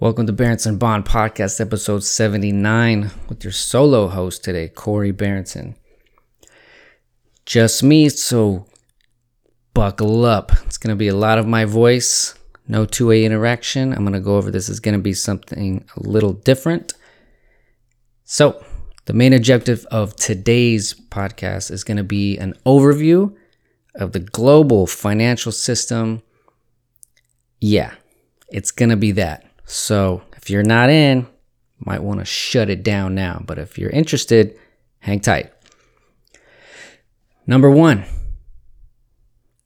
Welcome to Berenson Bond Podcast, episode 79, with your solo host today, Corey Berenson. Just me, so buckle up. It's going to be a lot of my voice, no two way interaction. I'm going to go over this is going to be something a little different. So, the main objective of today's podcast is going to be an overview of the global financial system. Yeah, it's going to be that. So if you're not in, might want to shut it down now. But if you're interested, hang tight. Number one,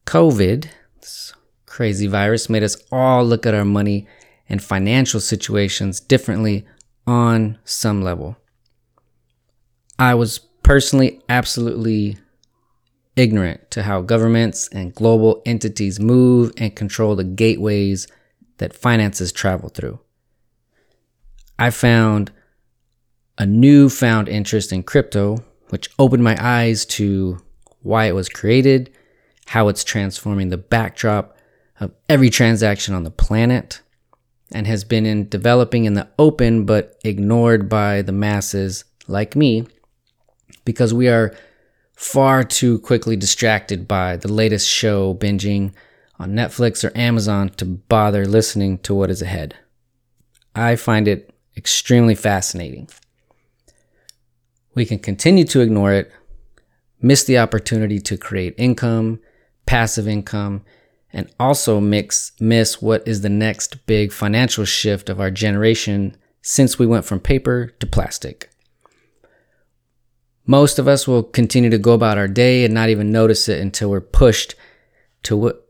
COVID, this crazy virus, made us all look at our money and financial situations differently on some level. I was personally absolutely ignorant to how governments and global entities move and control the gateways that finances travel through. I found a newfound interest in crypto, which opened my eyes to why it was created, how it's transforming the backdrop of every transaction on the planet, and has been in developing in the open but ignored by the masses like me because we are far too quickly distracted by the latest show binging on Netflix or Amazon to bother listening to what is ahead. I find it extremely fascinating. We can continue to ignore it, miss the opportunity to create income, passive income, and also mix, miss what is the next big financial shift of our generation since we went from paper to plastic. Most of us will continue to go about our day and not even notice it until we're pushed to what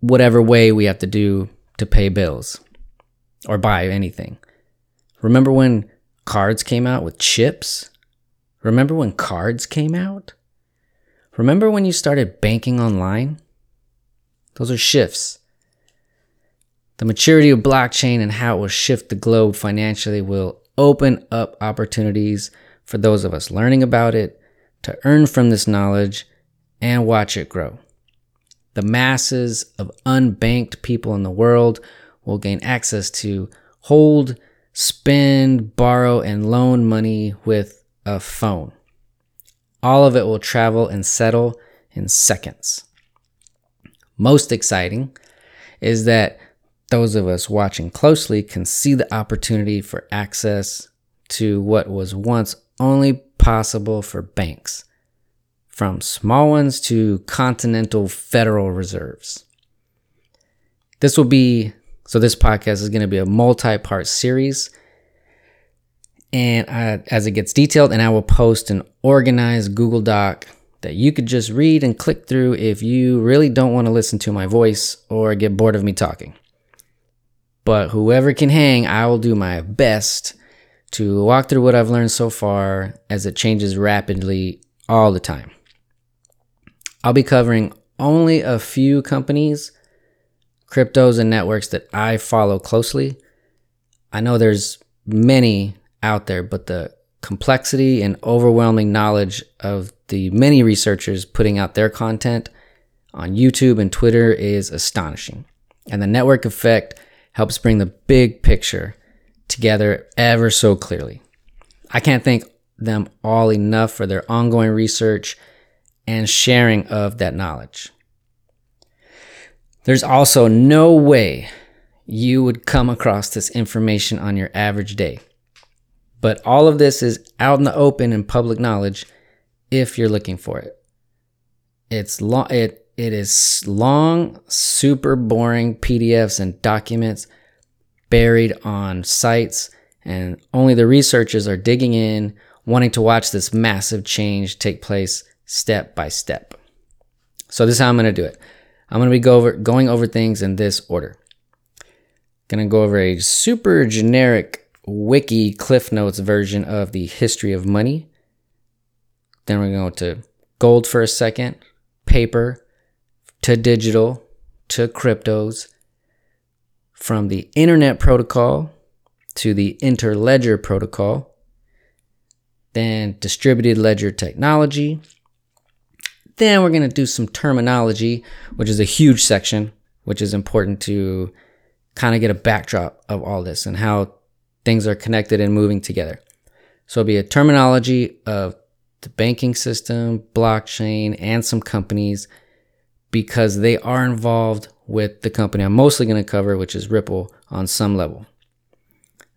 whatever way we have to do to pay bills or buy anything. Remember when cards came out with chips? Remember when cards came out? Remember when you started banking online? Those are shifts. The maturity of blockchain and how it will shift the globe financially will open up opportunities for those of us learning about it to earn from this knowledge and watch it grow. The masses of unbanked people in the world will gain access to hold, spend, borrow, and loan money with a phone. All of it will travel and settle in seconds. Most exciting is that those of us watching closely can see the opportunity for access to what was once only possible for banks from small ones to continental federal reserves. This will be so, this podcast is going to be a multi part series. And I, as it gets detailed, and I will post an organized Google Doc that you could just read and click through if you really don't want to listen to my voice or get bored of me talking. But whoever can hang, I will do my best to walk through what I've learned so far as it changes rapidly all the time. I'll be covering only a few companies, cryptos, and networks that I follow closely. I know there's many out there, but the complexity and overwhelming knowledge of the many researchers putting out their content on YouTube and Twitter is astonishing. And the network effect helps bring the big picture together ever so clearly. I can't thank them all enough for their ongoing research and sharing of that knowledge. There's also no way you would come across this information on your average day. But all of this is out in the open and public knowledge if you're looking for it. It's long it it is long, super boring PDFs and documents buried on sites and only the researchers are digging in wanting to watch this massive change take place step by step. So this is how I'm going to do it. I'm going to be go over, going over things in this order. Going to go over a super generic wiki Cliff Notes version of the history of money. Then we're going to go to gold for a second, paper to digital to cryptos, from the internet protocol to the interledger protocol, then distributed ledger technology, then we're going to do some terminology, which is a huge section, which is important to kind of get a backdrop of all this and how things are connected and moving together. So it'll be a terminology of the banking system, blockchain, and some companies because they are involved with the company I'm mostly going to cover, which is Ripple on some level.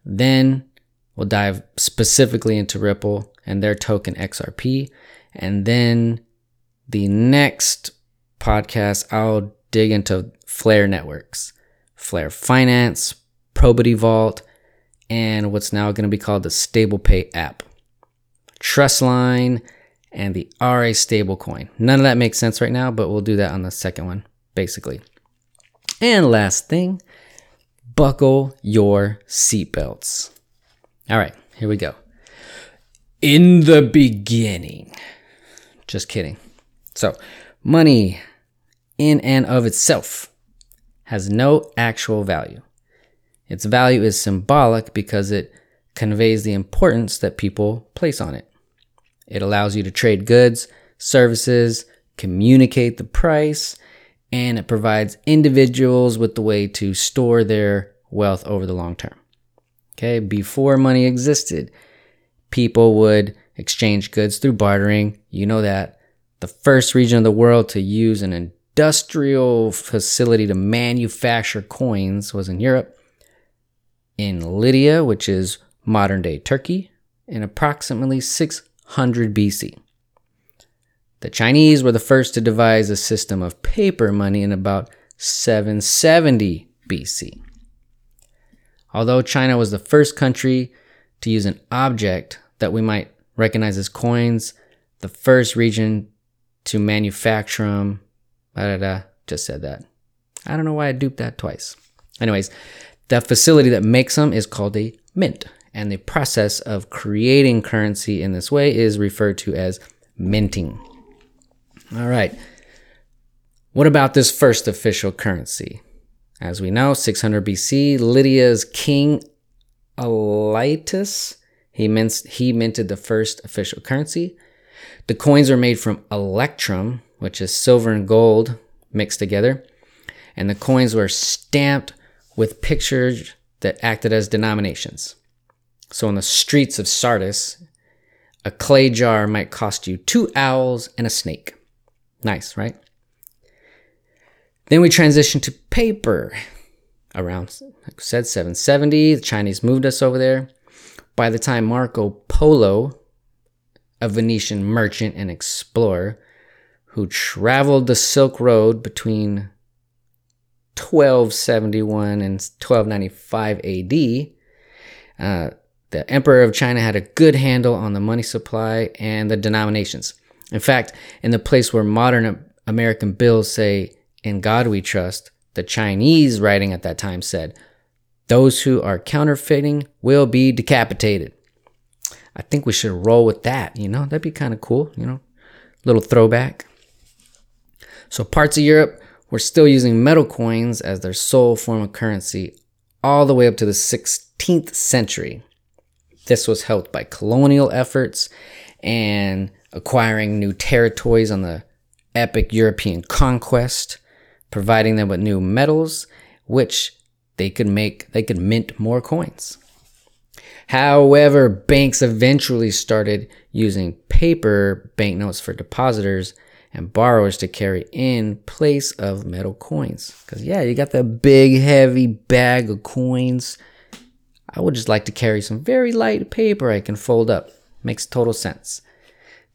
Then we'll dive specifically into Ripple and their token XRP. And then the next podcast, I'll dig into Flare networks, Flare Finance, Probity Vault, and what's now going to be called the StablePay app, Trustline, and the RA stablecoin. None of that makes sense right now, but we'll do that on the second one, basically. And last thing, buckle your seatbelts. All right, here we go. In the beginning, just kidding. So, money in and of itself has no actual value. Its value is symbolic because it conveys the importance that people place on it. It allows you to trade goods, services, communicate the price, and it provides individuals with the way to store their wealth over the long term. Okay, before money existed, people would exchange goods through bartering. You know that. The first region of the world to use an industrial facility to manufacture coins was in Europe, in Lydia, which is modern day Turkey, in approximately 600 BC. The Chinese were the first to devise a system of paper money in about 770 BC. Although China was the first country to use an object that we might recognize as coins, the first region to manufacture them, da da da, just said that. I don't know why I duped that twice. Anyways, the facility that makes them is called a mint, and the process of creating currency in this way is referred to as minting. All right. What about this first official currency? As we know, 600 BC, Lydia's king Alyattes, he, he minted the first official currency. The coins are made from electrum, which is silver and gold mixed together. And the coins were stamped with pictures that acted as denominations. So in the streets of Sardis, a clay jar might cost you two owls and a snake. Nice, right? Then we transition to paper. Around, like I said, 770. The Chinese moved us over there. By the time Marco Polo, a Venetian merchant and explorer who traveled the Silk Road between 1271 and 1295 AD, uh, the Emperor of China had a good handle on the money supply and the denominations. In fact, in the place where modern American bills say, In God we trust, the Chinese writing at that time said, Those who are counterfeiting will be decapitated. I think we should roll with that, you know? That'd be kind of cool, you know? Little throwback. So, parts of Europe were still using metal coins as their sole form of currency all the way up to the 16th century. This was helped by colonial efforts and acquiring new territories on the epic European conquest, providing them with new metals, which they could make, they could mint more coins. However, banks eventually started using paper banknotes for depositors and borrowers to carry in place of metal coins. Because, yeah, you got that big, heavy bag of coins. I would just like to carry some very light paper I can fold up. Makes total sense.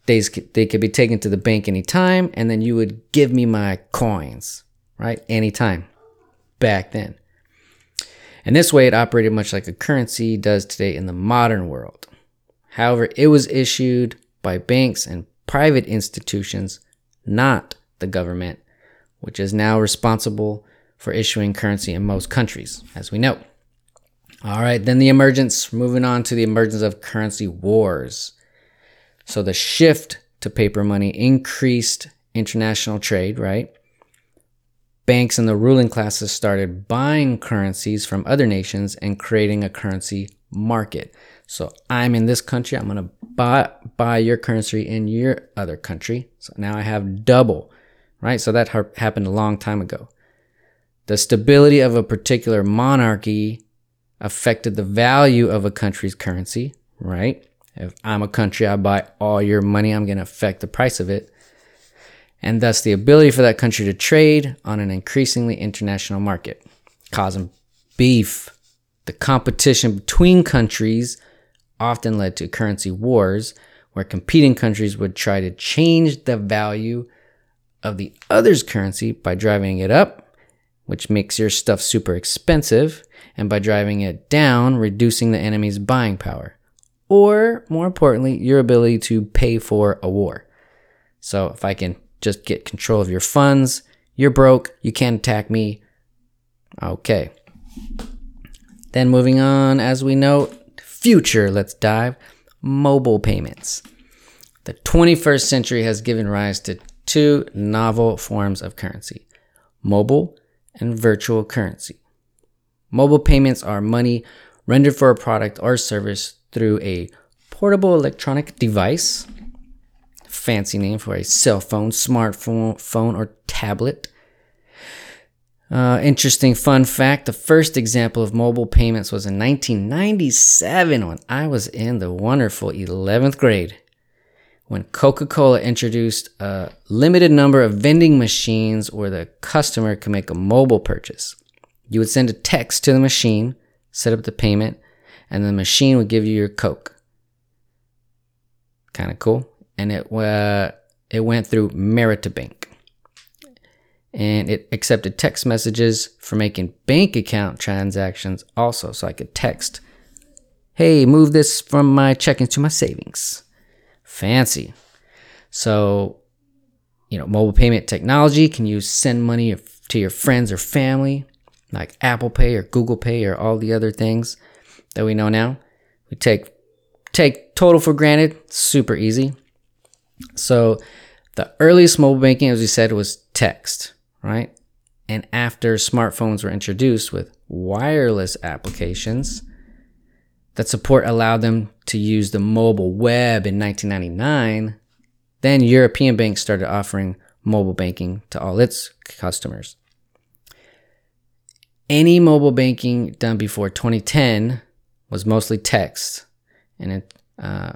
They, they could be taken to the bank anytime, and then you would give me my coins, right? Anytime back then. And this way, it operated much like a currency does today in the modern world. However, it was issued by banks and private institutions, not the government, which is now responsible for issuing currency in most countries, as we know. All right, then the emergence, moving on to the emergence of currency wars. So the shift to paper money increased international trade, right? Banks and the ruling classes started buying currencies from other nations and creating a currency market. So I'm in this country, I'm going to buy buy your currency in your other country. So now I have double, right? So that ha- happened a long time ago. The stability of a particular monarchy affected the value of a country's currency, right? If I'm a country, I buy all your money, I'm going to affect the price of it. And thus the ability for that country to trade on an increasingly international market, causing beef. The competition between countries often led to currency wars, where competing countries would try to change the value of the other's currency by driving it up, which makes your stuff super expensive, and by driving it down, reducing the enemy's buying power. Or, more importantly, your ability to pay for a war. So, if I can just get control of your funds, you're broke, you can't attack me. Okay. Then, moving on, as we note, future, let's dive mobile payments. The 21st century has given rise to two novel forms of currency mobile and virtual currency. Mobile payments are money rendered for a product or service through a portable electronic device, fancy name for a cell phone, smartphone, phone, or tablet. Uh, interesting fun fact the first example of mobile payments was in 1997 when I was in the wonderful 11th grade when Coca Cola introduced a limited number of vending machines where the customer could make a mobile purchase. You would send a text to the machine, set up the payment, and the machine would give you your Coke. Kind of cool. And it, uh, it went through Bank, And it accepted text messages for making bank account transactions also. So I could text, hey, move this from my checking to my savings fancy. So, you know, mobile payment technology can you send money to your friends or family, like Apple Pay or Google Pay or all the other things that we know now. We take take total for granted, super easy. So, the earliest mobile banking, as we said, was text, right? And after smartphones were introduced with wireless applications, that support allowed them to use the mobile web in 1999, then European banks started offering mobile banking to all its customers. Any mobile banking done before 2010 was mostly text. And it, uh,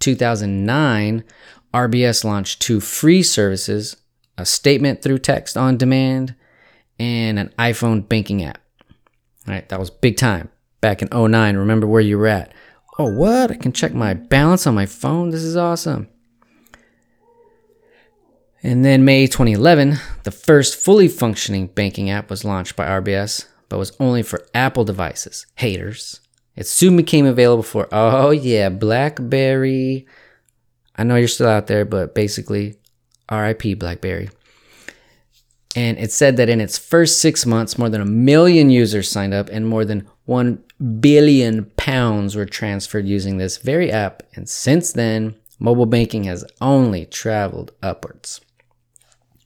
2009, RBS launched two free services a statement through text on demand and an iPhone banking app. All right, that was big time back in 09. Remember where you were at. Oh, what? I can check my balance on my phone. This is awesome. And then May 2011, the first fully functioning banking app was launched by RBS, but was only for Apple devices. Haters. It soon became available for, oh yeah, Blackberry. I know you're still out there, but basically, RIP Blackberry. And it said that in its first six months, more than a million users signed up and more than 1 billion pounds were transferred using this very app, and since then, mobile banking has only traveled upwards.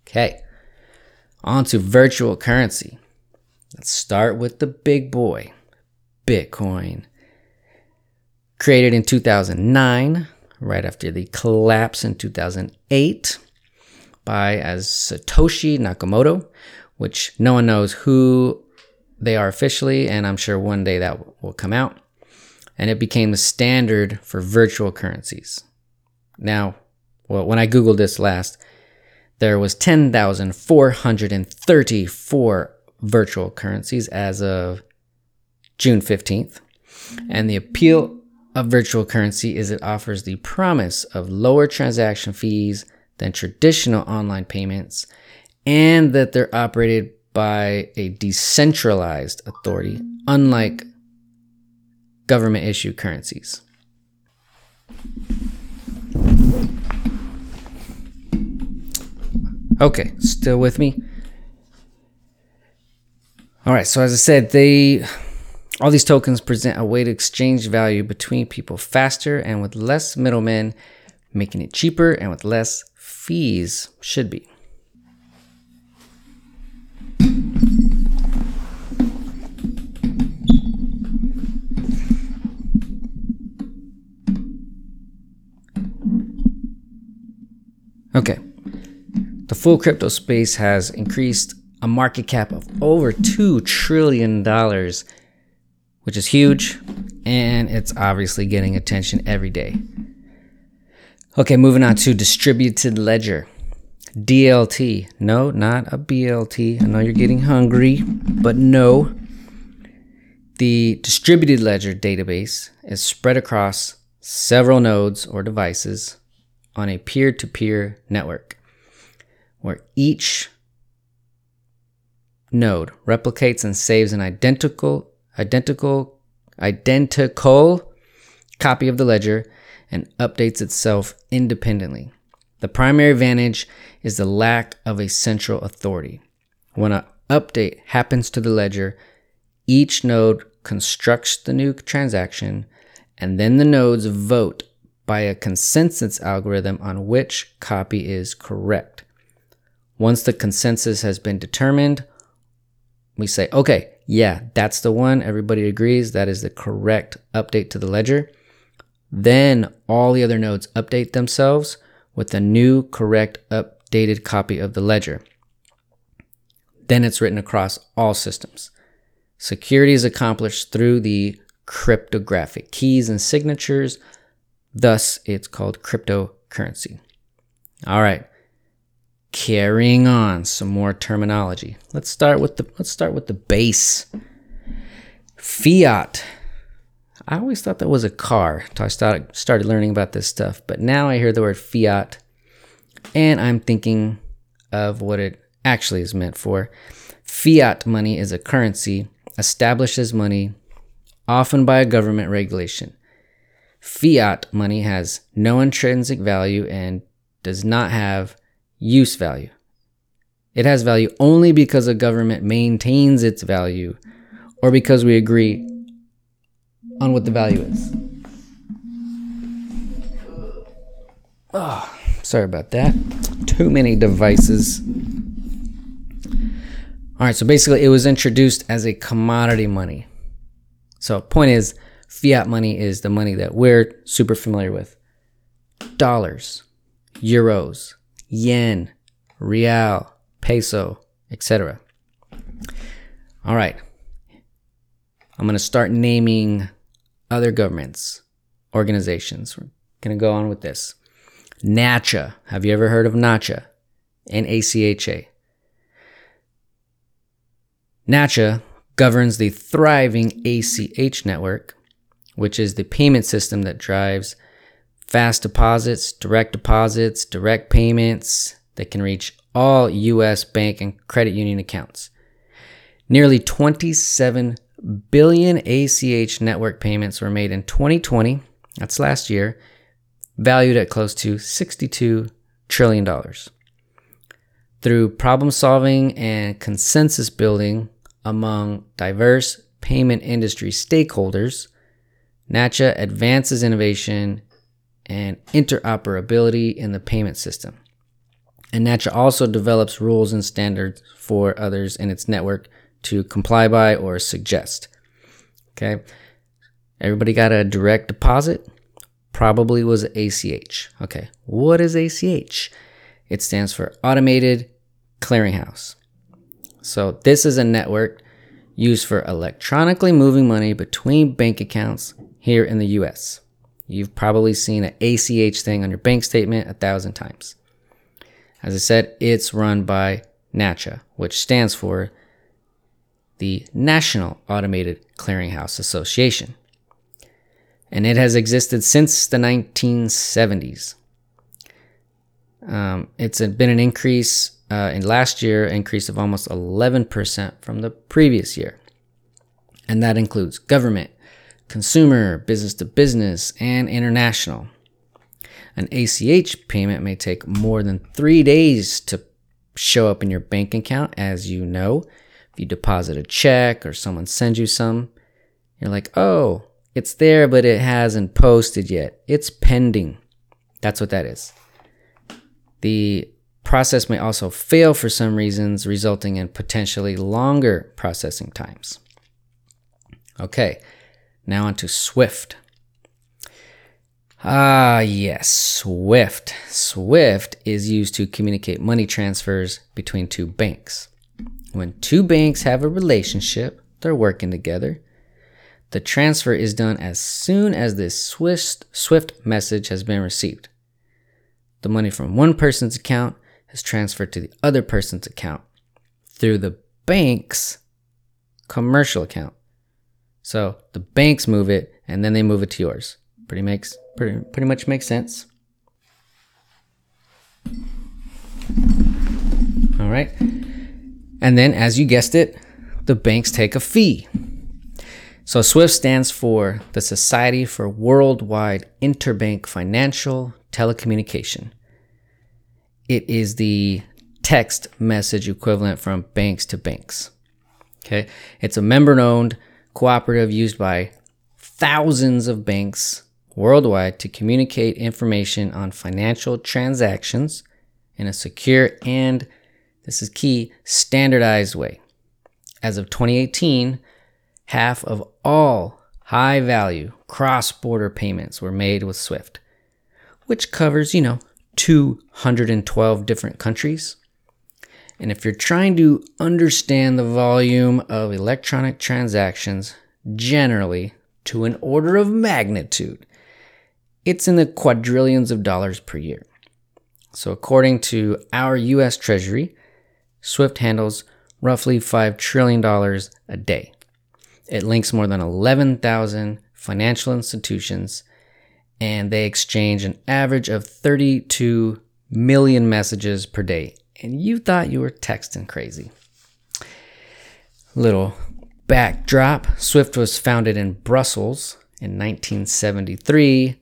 Okay, on to virtual currency. Let's start with the big boy, Bitcoin. Created in 2009, right after the collapse in 2008 by as Satoshi Nakamoto, which no one knows who they are officially, and I'm sure one day that will come out. And it became the standard for virtual currencies. Now, well, when I Googled this last, there was 10,434 virtual currencies as of June 15th. And the appeal of virtual currency is it offers the promise of lower transaction fees than traditional online payments and that they're operated by a decentralized authority, unlike government issued currencies. Okay, still with me? All right, so as I said, they all these tokens present a way to exchange value between people faster and with less middlemen, making it cheaper and with less fees should be. Okay. The full crypto space has increased a market cap of over $2 trillion, which is huge, and it's obviously getting attention every day. Okay, moving on to distributed ledger. DLT. No, not a BLT. I know you're getting hungry, but no. The distributed ledger database is spread across several nodes or devices on a peer to peer network where each node replicates and saves an identical identical identical copy of the ledger and updates itself independently. The primary advantage is the lack of a central authority. When an update happens to the ledger, each node constructs the new transaction, and then the nodes vote by a consensus algorithm on which copy is correct. Once the consensus has been determined, we say, okay, yeah, that's the one. Everybody agrees that is the correct update to the ledger. Then all the other nodes update themselves with a new, correct, updated copy of the ledger. Then it's written across all systems. Security is accomplished through the cryptographic keys and signatures. Thus, it's called cryptocurrency. All right. Carrying on some more terminology. Let's start with the let's start with the base. Fiat I always thought that was a car until I started, started learning about this stuff. But now I hear the word fiat and I'm thinking of what it actually is meant for. Fiat money is a currency established as money, often by a government regulation. Fiat money has no intrinsic value and does not have use value. It has value only because a government maintains its value or because we agree on what the value is. Oh, sorry about that. Too many devices. All right, so basically, it was introduced as a commodity money. So, point is, fiat money is the money that we're super familiar with dollars, euros, yen, real, peso, etc. All right, I'm going to start naming other governments, organizations. We're going to go on with this. NACHA. Have you ever heard of NACHA? N A C H A. NACHA governs the thriving ACH network, which is the payment system that drives fast deposits, direct deposits, direct payments that can reach all U.S. bank and credit union accounts. Nearly 27 billion ACH network payments were made in 2020, that's last year, valued at close to $62 trillion. Through problem solving and consensus building among diverse payment industry stakeholders, NACHA advances innovation and interoperability in the payment system. And NACHA also develops rules and standards for others in its network to comply by or suggest. Okay. Everybody got a direct deposit? Probably was ACH. Okay. What is ACH? It stands for Automated Clearinghouse. So this is a network used for electronically moving money between bank accounts here in the US. You've probably seen an ACH thing on your bank statement a thousand times. As I said, it's run by NACHA, which stands for the National Automated Clearinghouse Association. And it has existed since the 1970s. Um, it's been an increase uh, in last year, increase of almost 11% from the previous year. And that includes government, consumer, business to business, and international. An ACH payment may take more than three days to show up in your bank account, as you know, if you deposit a check or someone sends you some, you're like, oh, it's there, but it hasn't posted yet. It's pending. That's what that is. The process may also fail for some reasons, resulting in potentially longer processing times. Okay, now onto Swift. Ah, yes, Swift. Swift is used to communicate money transfers between two banks. when two banks have a relationship, they're working together. The transfer is done as soon as this Swift, Swift message has been received. The money from one person's account is transferred to the other person's account through the bank's commercial account. So the banks move it and then they move it to yours. Pretty makes pretty pretty much makes sense. All right. And then as you guessed it, the banks take a fee. So SWIFT stands for the Society for Worldwide Interbank Financial Telecommunication. It is the text message equivalent from banks to banks. Okay. It's a member owned cooperative used by thousands of banks worldwide to communicate information on financial transactions in a secure and, this is key, standardized way. As of 2018, half of all high value cross border payments were made with SWIFT, which covers, you know, 212 different countries. And if you're trying to understand the volume of electronic transactions generally to an order of magnitude, it's in the quadrillions of dollars per year. So, according to our US Treasury, SWIFT handles roughly $5 trillion a day. It links more than 11,000 financial institutions, and they exchange an average of 32 million messages per day. And you thought you were texting crazy. Little backdrop Swift was founded in Brussels in 1973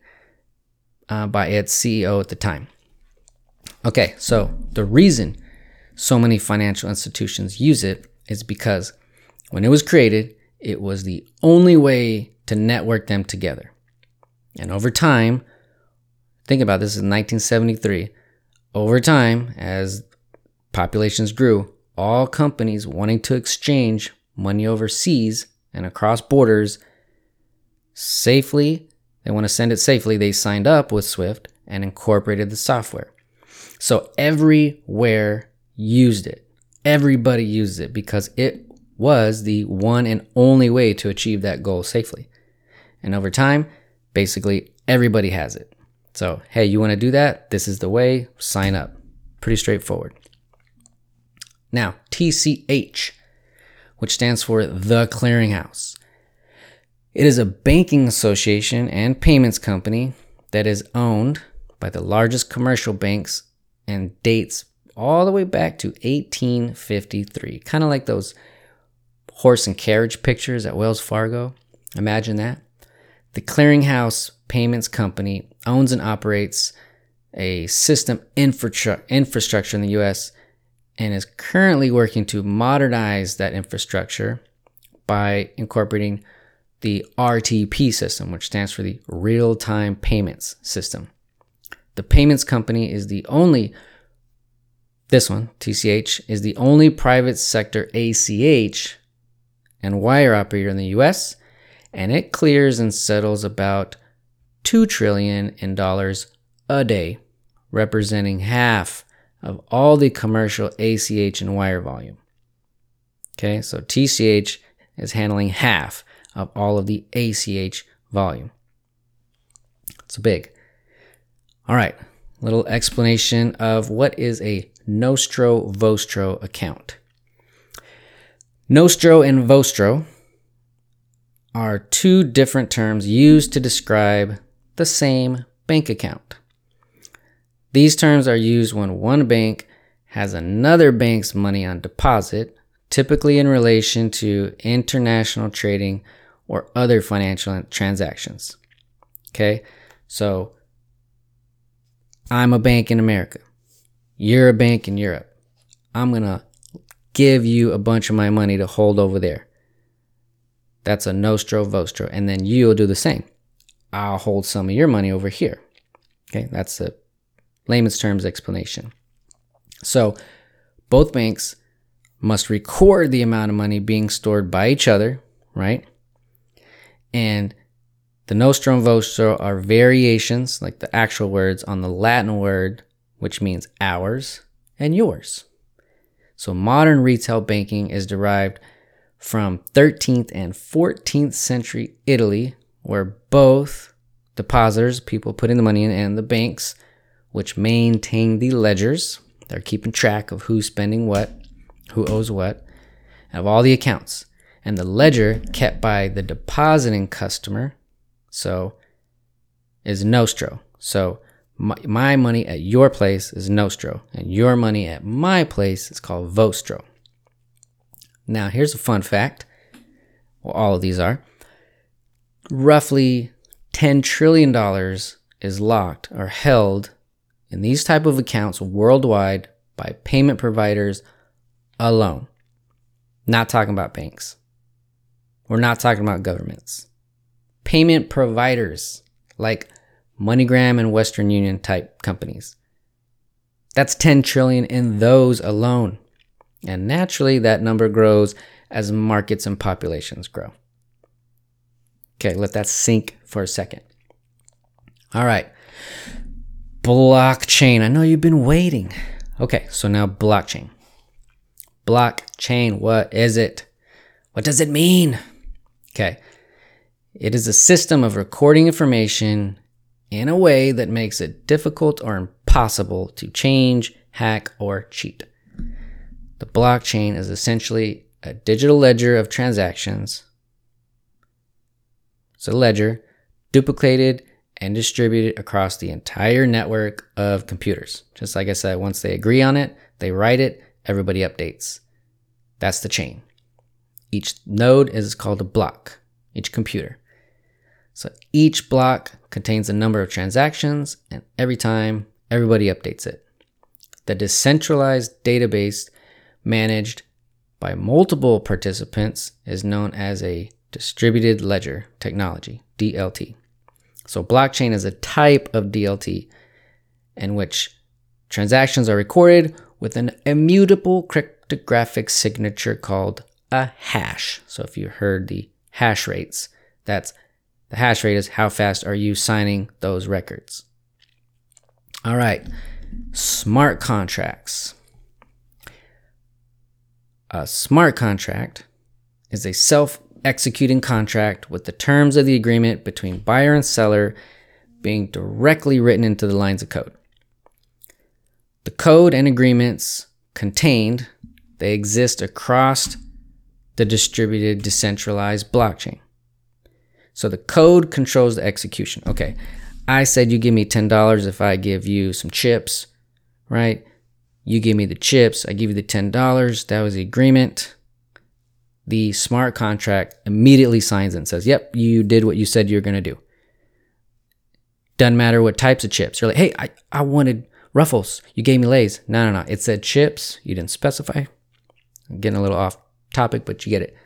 uh, by its CEO at the time. Okay, so the reason so many financial institutions use it is because when it was created, it was the only way to network them together. And over time, think about this in 1973, over time, as populations grew, all companies wanting to exchange money overseas and across borders safely, they want to send it safely, they signed up with Swift and incorporated the software. So everywhere used it. Everybody used it because it was the one and only way to achieve that goal safely. And over time, basically everybody has it. So, hey, you want to do that? This is the way. Sign up. Pretty straightforward. Now, TCH, which stands for The Clearinghouse. It is a banking association and payments company that is owned by the largest commercial banks and dates all the way back to 1853. Kind of like those horse and carriage pictures at Wells Fargo. Imagine that. The Clearinghouse Payments Company owns and operates a system infra- infrastructure in the US and is currently working to modernize that infrastructure by incorporating the RTP system, which stands for the Real Time Payments System. The payments company is the only, this one, TCH, is the only private sector ACH and wire operator in the US, and it clears and settles about 2 trillion in dollars a day, representing half of all the commercial ACH and wire volume. Okay, so TCH is handling half of all of the ACH volume. It's big. All right, little explanation of what is a Nostro Vostro account. Nostro and Vostro are two different terms used to describe the same bank account. These terms are used when one bank has another bank's money on deposit, typically in relation to international trading or other financial transactions. Okay, so I'm a bank in America, you're a bank in Europe. I'm going to give you a bunch of my money to hold over there. That's a nostro vostro. And then you'll do the same. I'll hold some of your money over here. Okay, that's the layman's terms explanation. So both banks must record the amount of money being stored by each other, right? And the nostro and vostro are variations, like the actual words, on the Latin word, which means ours and yours. So modern retail banking is derived from 13th and 14th century Italy, where both depositors, people putting the money in, and the banks, which maintain the ledgers, they're keeping track of who's spending what, who owes what, of all the accounts. And the ledger kept by the depositing customer, so is nostro. So my, my money at your place is nostro, and your money at my place is called vostro. Now, here's a fun fact. Well, all of these are. Roughly $10 trillion is locked or held in these type of accounts worldwide by payment providers alone. Not talking about banks. We're not talking about governments. Payment providers like MoneyGram and Western Union type companies. That's 10 trillion in those alone. And naturally that number grows as markets and populations grow. Okay, let that sink for a second. All right. Blockchain. I know you've been waiting. Okay, so now blockchain. Blockchain, what is it? What does it mean? Okay. It is a system of recording information in a way that makes it difficult or impossible to change, hack, or cheat. The blockchain is essentially a digital ledger of transactions. It's a ledger duplicated and distributed across the entire network of computers. Just like I said, once they agree on it, they write it, everybody updates. That's the chain. Each node is called a block, each computer. So each block contains a number of transactions, and every time, everybody updates it. The decentralized database managed by multiple participants is known as a distributed ledger technology, DLT. So, blockchain is a type of DLT in which transactions are recorded with an immutable cryptographic signature called a hash. So, if you heard the hash rates, that's the hash rate is how fast are you signing those records. All right, smart contracts. A smart contract is a self executing contract with the terms of the agreement between buyer and seller being directly written into the lines of code. The code and agreements contained, they exist across the distributed decentralized blockchain. So the code controls the execution. Okay, I said you give me $10 if I give you some chips, right? You give me the chips, I give you the $10. That was the agreement the smart contract immediately signs and says, Yep, you did what you said you were going to do. Doesn't matter what types of chips. You're like, Hey, I, I wanted Ruffles. You gave me Lay's. No, no, no. It said chips. You didn't specify. I'm getting a little off topic, but you get it.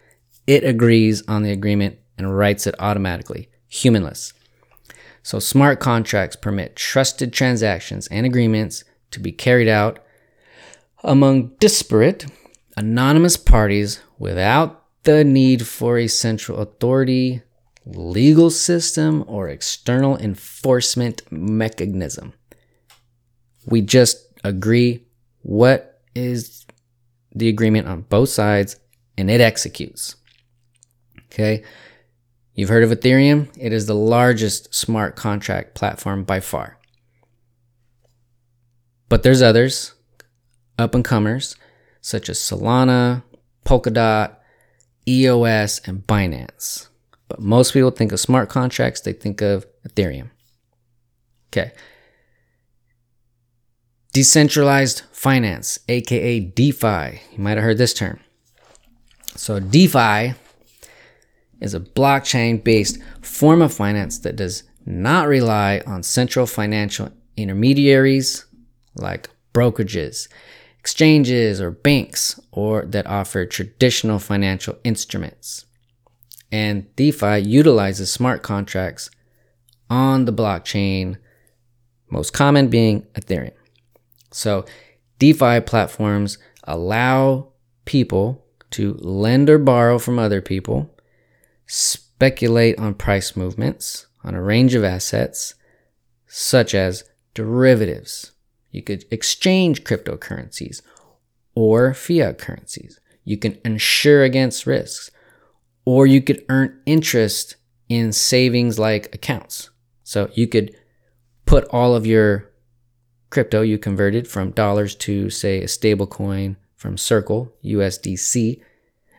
It agrees on the agreement and writes it automatically, humanless. So smart contracts permit trusted transactions and agreements to be carried out among disparate anonymous parties without the need for a central authority, legal system, or external enforcement mechanism. We just agree what is the agreement on both sides and it executes. Okay. You've heard of Ethereum? It is the largest smart contract platform by far. But there's others, up and comers, such as Solana, Polkadot, EOS, and Binance. But most people think of smart contracts, they think of Ethereum. Okay. Decentralized finance, aka DeFi. You might have heard this term. So, DeFi is a blockchain based form of finance that does not rely on central financial intermediaries like brokerages exchanges or banks or that offer traditional financial instruments. And DeFi utilizes smart contracts on the blockchain, most common being Ethereum. So DeFi platforms allow people to lend or borrow from other people, speculate on price movements on a range of assets, such as derivatives, you could exchange cryptocurrencies or fiat currencies. You can insure against risks, or you could earn interest in savings like accounts. So you could put all of your crypto you converted from dollars to, say, a stable coin from Circle, USDC,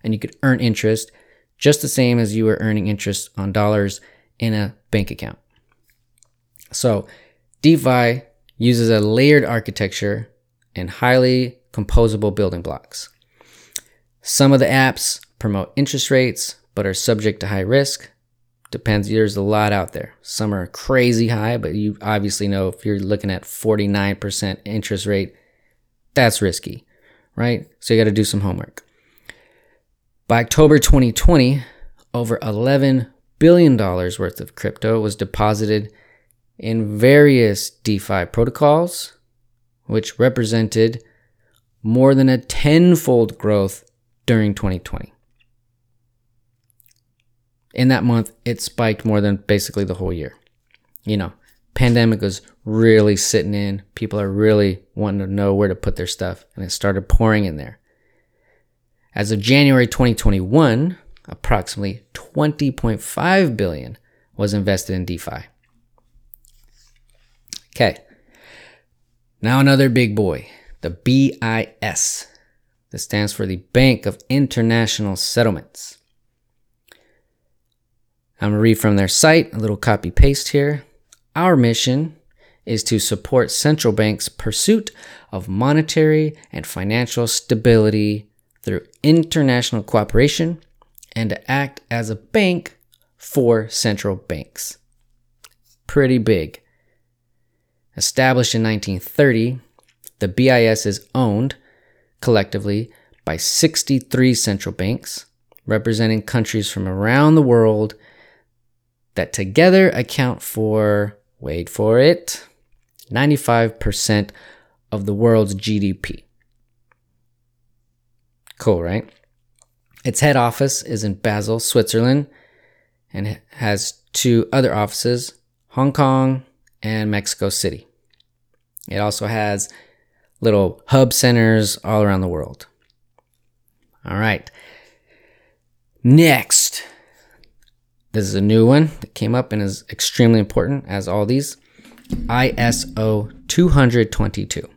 and you could earn interest just the same as you were earning interest on dollars in a bank account. So, DeFi uses a layered architecture and highly composable building blocks. Some of the apps promote interest rates but are subject to high risk. Depends, there's a lot out there. Some are crazy high, but you obviously know if you're looking at 49% interest rate, that's risky, right? So you got to do some homework. By October 2020, over $11 billion worth of crypto was deposited in various DeFi protocols, which represented more than a tenfold growth during 2020. In that month, it spiked more than basically the whole year. You know, pandemic was really sitting in. People are really wanting to know where to put their stuff, and it started pouring in there. As of January 2021, approximately 20.5 billion was invested in DeFi. Okay. Now another big boy, the BIS. This stands for the Bank of International Settlements. I'm going to read from their site, a little copy paste here. Our mission is to support central banks' pursuit of monetary and financial stability through international cooperation and to act as a bank for central banks. Pretty big. Established in 1930, the BIS is owned collectively by 63 central banks, representing countries from around the world that together account for, wait for it, 95% of the world's GDP. Cool, right? Its head office is in Basel, Switzerland, and has two other offices, Hong Kong and Mexico City. It also has little hub centers all around the world. All right. Next, this is a new one that came up and is extremely important, as all these ISO 222.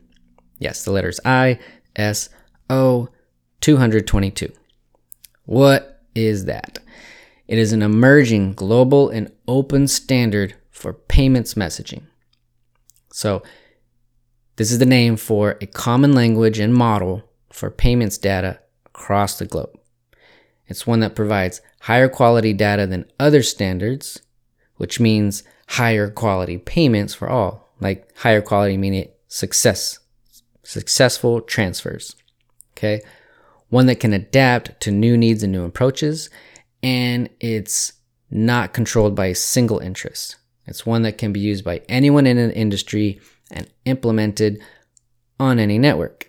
Yes, the letters I, S, O, 222. What is that? It is an emerging global and open standard for payments messaging. So, this is the name for a common language and model for payments data across the globe. It's one that provides higher quality data than other standards, which means higher quality payments for all, like higher quality meaning success, successful transfers. Okay one that can adapt to new needs and new approaches, and it's not controlled by a single interest. It's one that can be used by anyone in an industry and implemented on any network.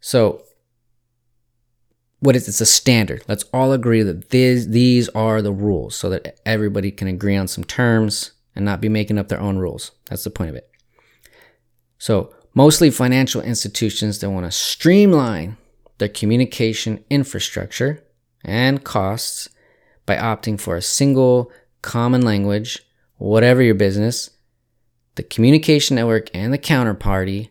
So, what is it's a standard. Let's all agree that these these are the rules so that everybody can agree on some terms and not be making up their own rules. That's the point of it. So, mostly financial institutions that want to streamline their communication infrastructure and costs by opting for a single common language, whatever your business, the communication network and the counterparty,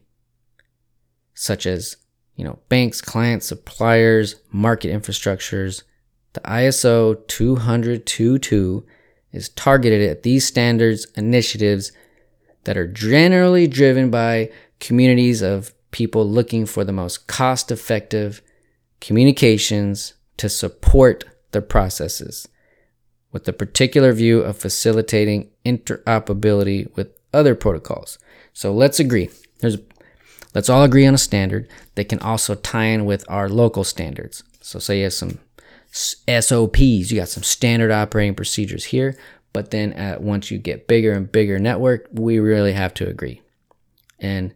such as you know banks, clients, suppliers, market infrastructures. The ISO 20022 is targeted at these standards initiatives that are generally driven by communities of people looking for the most cost effective communications to support their processes, with the particular view of facilitating interoperability with other protocols. So let's agree. There's let's all agree on a standard that can also tie in with our local standards. So say you have some SOPs, you got some standard operating procedures here, but then at, once you get bigger and bigger network, we really have to agree. And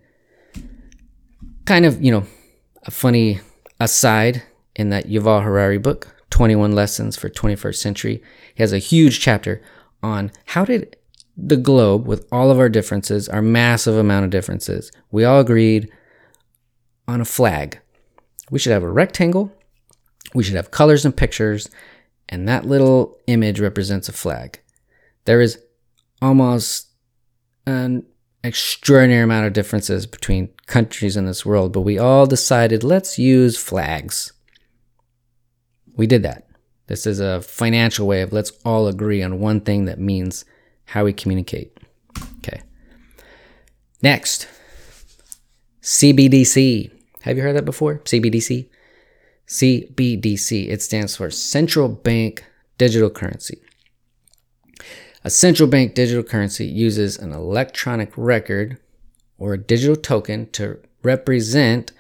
kind of, you know, a funny aside in that Yuval Harari book, 21 Lessons for 21st Century. He has a huge chapter on how did the globe, with all of our differences, our massive amount of differences, we all agreed on a flag. We should have a rectangle. We should have colors and pictures, and that little image represents a flag. There is almost an extraordinary amount of differences between countries in this world, but we all decided let's use flags. We did that. This is a financial way of let's all agree on one thing that means how we communicate. Okay. Next, CBDC. Have you heard that before? CBDC? CBDC. It stands for Central Bank Digital Currency. A central bank digital currency uses an electronic record or a digital token to represent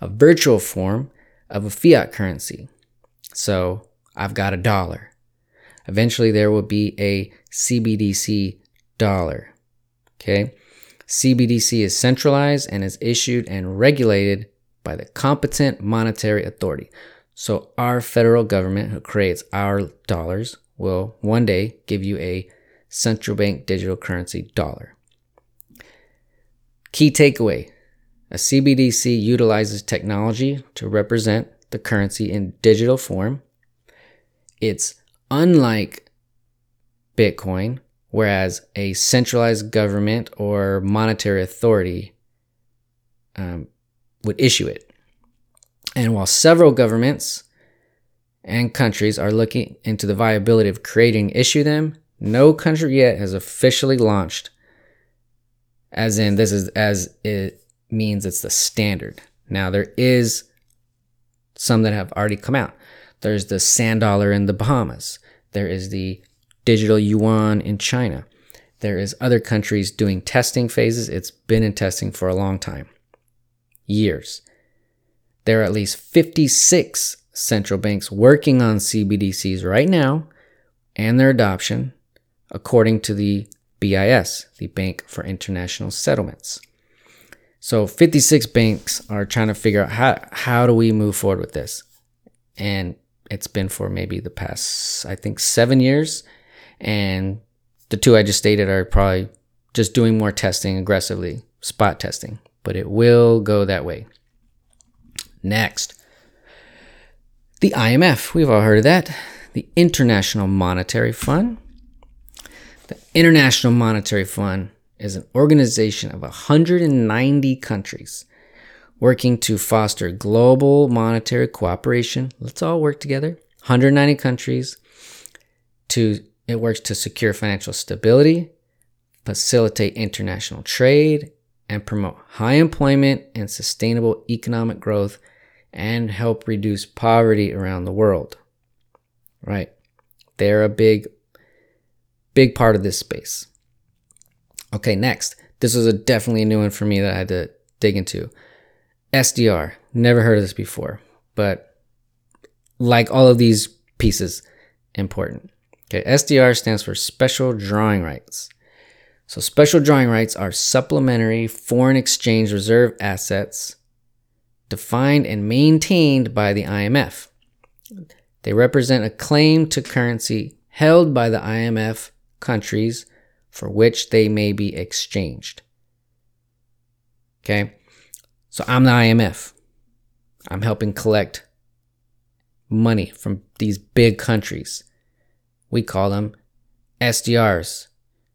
a virtual form of a fiat currency. So I've got a dollar. Eventually, there will be a CBDC dollar. Okay. CBDC is centralized and is issued and regulated by the competent monetary authority. So, our federal government, who creates our dollars, will one day give you a central bank digital currency dollar. Key takeaway a CBDC utilizes technology to represent the currency in digital form. It's unlike Bitcoin, whereas a centralized government or monetary authority um, would issue it. And while several governments and countries are looking into the viability of creating issue them, no country yet has officially launched. As in, this is as it means it's the standard. Now there is some that have already come out. There's the sand dollar in the Bahamas. There is the digital yuan in China. There is other countries doing testing phases. It's been in testing for a long time. Years. There are at least 56 central banks working on CBDCs right now and their adoption, according to the BIS, the Bank for International Settlements. So 56 banks are trying to figure out how, how do we move forward with this? And it's been for maybe the past, I think, seven years. And the two I just stated are probably just doing more testing aggressively, spot testing, but it will go that way. Next, the IMF. We've all heard of that. The International Monetary Fund. The International Monetary Fund is an organization of 190 countries working to foster global monetary cooperation. Let's all work together. 190 countries to it works to secure financial stability, facilitate international trade, and promote high employment and sustainable economic growth and help reduce poverty around the world. Right? They're a big big part of this space. Okay, next. This was a definitely a new one for me that I had to dig into. SDR. Never heard of this before, but like all of these pieces, important. Okay, SDR stands for Special Drawing Rights. So, special drawing rights are supplementary foreign exchange reserve assets defined and maintained by the IMF. They represent a claim to currency held by the IMF countries for which they may be exchanged. Okay, so I'm the IMF. I'm helping collect money from these big countries. We call them SDRs.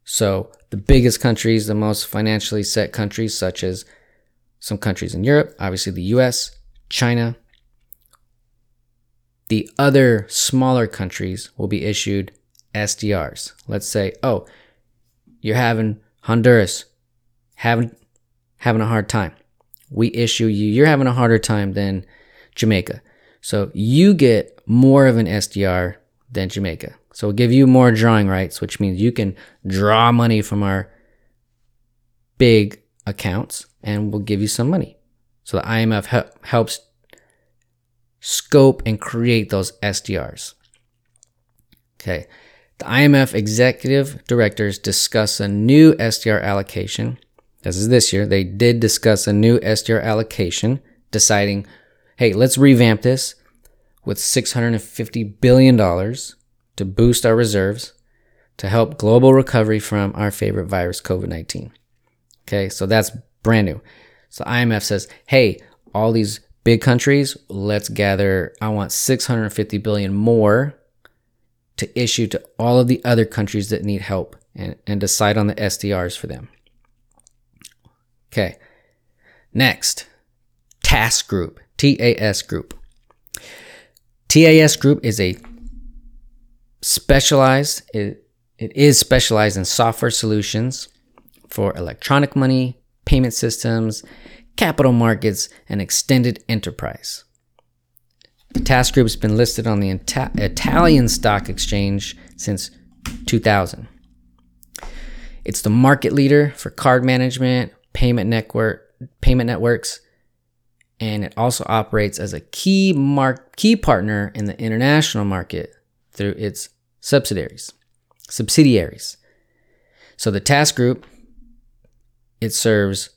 So the biggest countries, the most financially set countries, such as some countries in Europe, obviously the US, China. The other smaller countries will be issued SDRs. Let's say, oh, you're having Honduras having having a hard time. We issue you, you're having a harder time than Jamaica. So you get more of an SDR than Jamaica. So we'll give you more drawing rights, which means you can draw money from our big accounts and we'll give you some money. So the IMF he- helps scope and create those SDRs. Okay. The IMF executive directors discuss a new SDR allocation. This is this year. They did discuss a new SDR allocation, deciding, hey, let's revamp this with $650 billion to boost our reserves to help global recovery from our favorite virus, COVID 19. Okay, so that's brand new. So IMF says, hey, all these big countries, let's gather, I want 650 billion more to issue to all of the other countries that need help and, and decide on the SDRs for them. Okay. Next, task Group, TAS Group. TAS Group is a specialized, it, it is specialized in software solutions for electronic money, payment systems, capital markets, and extended enterprise. The TAS Group has been listed on the Ita- Italian Stock Exchange since 2000. It's the market leader for card management, payment network, payment networks, and it also operates as a key mark key partner in the international market through its subsidiaries. Subsidiaries. So the TAS Group it serves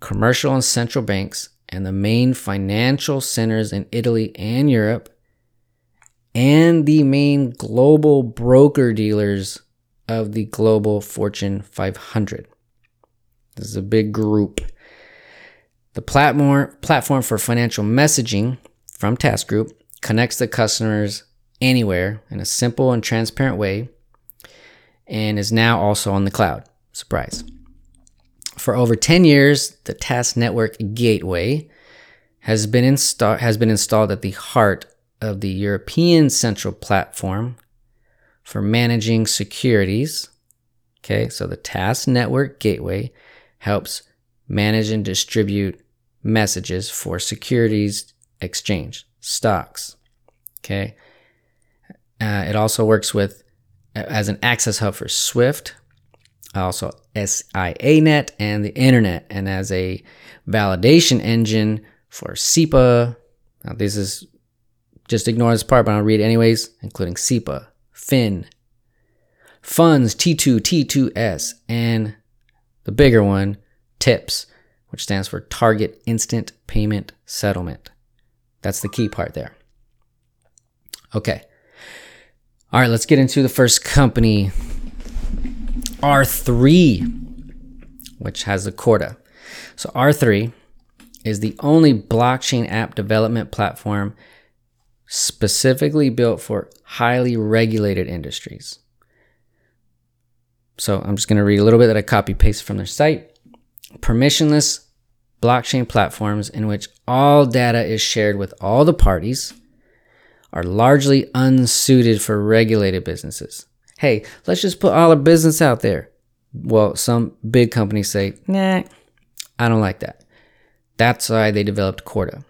commercial and central banks and the main financial centers in Italy and Europe, and the main global broker dealers of the global Fortune 500. This is a big group. The platform, platform for financial messaging from TAS Group connects the customers anywhere in a simple and transparent way and is now also on the cloud. Surprise. For over 10 years, the TAS Network Gateway has been, insta- has been installed at the heart of the European Central Platform for managing securities. Okay, so the TAS Network Gateway helps manage and distribute messages for securities exchange, stocks. Okay, uh, it also works with as an access hub for Swift, also SIANet and the internet, and as a validation engine for SEPA. Now, this is just ignore this part, but I'll read anyways, including SEPA, FIN, funds T2, T2S, and the bigger one, TIPS, which stands for Target Instant Payment Settlement. That's the key part there. Okay. All right, let's get into the first company R3, which has a Corda. So R3 is the only blockchain app development platform specifically built for highly regulated industries. So I'm just going to read a little bit that I copy paste from their site. Permissionless blockchain platforms in which all data is shared with all the parties are largely unsuited for regulated businesses hey, let's just put all our business out there. Well, some big companies say, nah, I don't like that. That's why they developed Corda.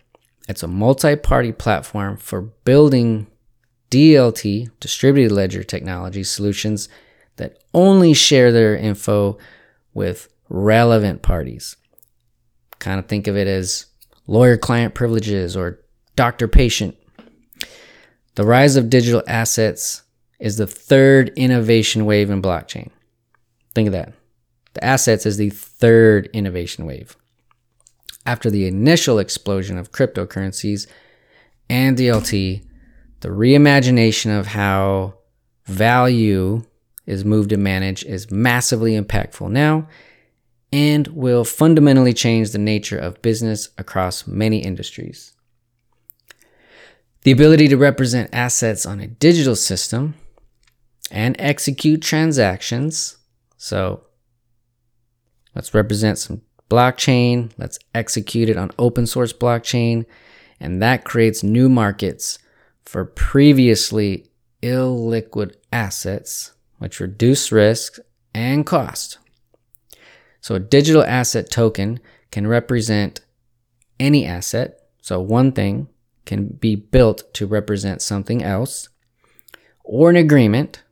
It's a multi party platform for building DLT, distributed ledger technology solutions that only share their info with relevant parties. Kind of think of it as lawyer client privileges or doctor patient. The rise of digital assets is the third innovation wave in blockchain. Think of that. The assets is the third innovation wave. After the initial explosion of cryptocurrencies and DLT, the reimagination of how value is moved and managed is massively impactful now and will fundamentally change the nature of business across many industries. The ability to represent assets on a digital system and execute transactions. So let's represent some blockchain. Let's execute it on open source blockchain. And that creates new markets for previously illiquid assets, which reduce risk and cost. So a digital asset token can represent any asset. So one thing can be built to represent something else or an agreement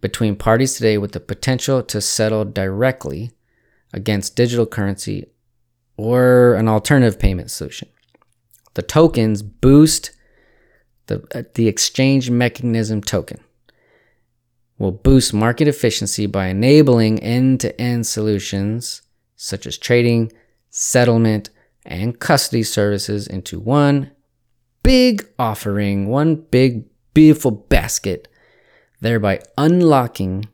between parties today with the potential to settle directly against digital currency or an alternative payment solution. The tokens boost the, uh, the exchange mechanism token will boost market efficiency by enabling end-to-end solutions such as trading, settlement, and custody services into one big offering, one big beautiful basket thereby unlocking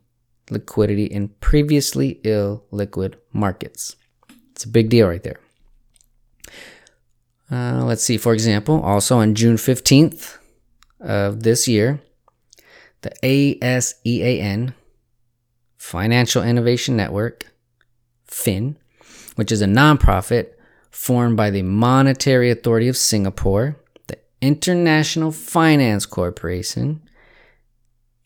liquidity in previously illiquid markets. It's a big deal right there. Uh, let's see, for example, also on June 15th of this year, the ASEAN, Financial Innovation Network, FIN, which is a nonprofit formed by the Monetary Authority of Singapore, the International Finance Corporation,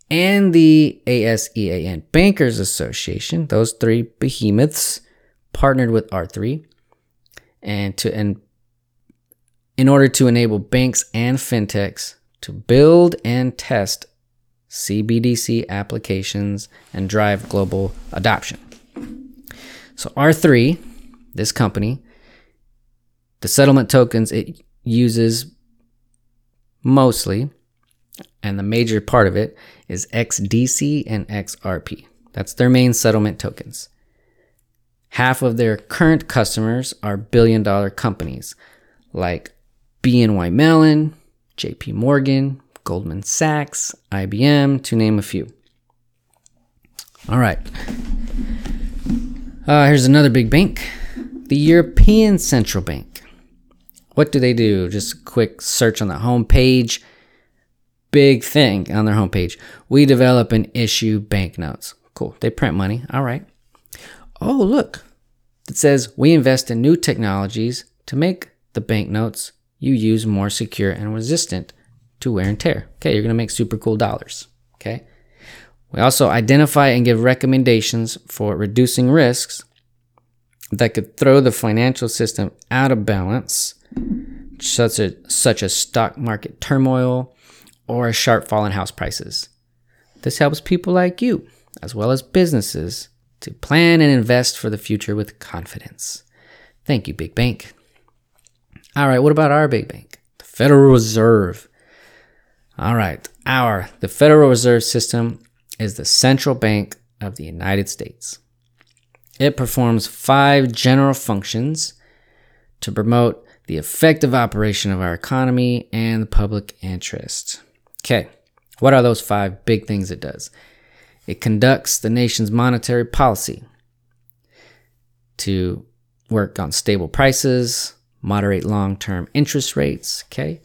and the ASEAN Bankers Association, those three behemoths partnered with R3 and to and in order to enable banks and fintechs to build and test CBDC applications and drive global adoption. So R3, this company, the settlement tokens it uses mostly, and the major part of it is XDC and XRP. That's their main settlement tokens. Half of their current customers are billion dollar companies like BNY Mellon, JP Morgan, Goldman Sachs, IBM, to name a few. All right. Uh, here's another big bank the European Central Bank. What do they do? Just a quick search on the homepage. Big thing on their homepage. We develop and issue banknotes. Cool. They print money. All right. Oh, look. It says we invest in new technologies to make the banknotes you use more secure and resistant to wear and tear. Okay, you're to make super cool dollars. Okay. We also identify and give recommendations for reducing risks that could throw the financial system out of balance, such as, such as stock market turmoil or a sharp fall in house prices. This helps people like you, as well as businesses, to plan and invest for the future with confidence. Thank you, Big Bank. All right, what about our big bank? The Federal Reserve. All right, our the Federal Reserve System is the central bank of the United States. It performs five general functions to promote the effective operation of our economy and the public interest. Okay, what are those five big things it does? It conducts the nation's monetary policy to work on stable prices, moderate long term interest rates. Okay.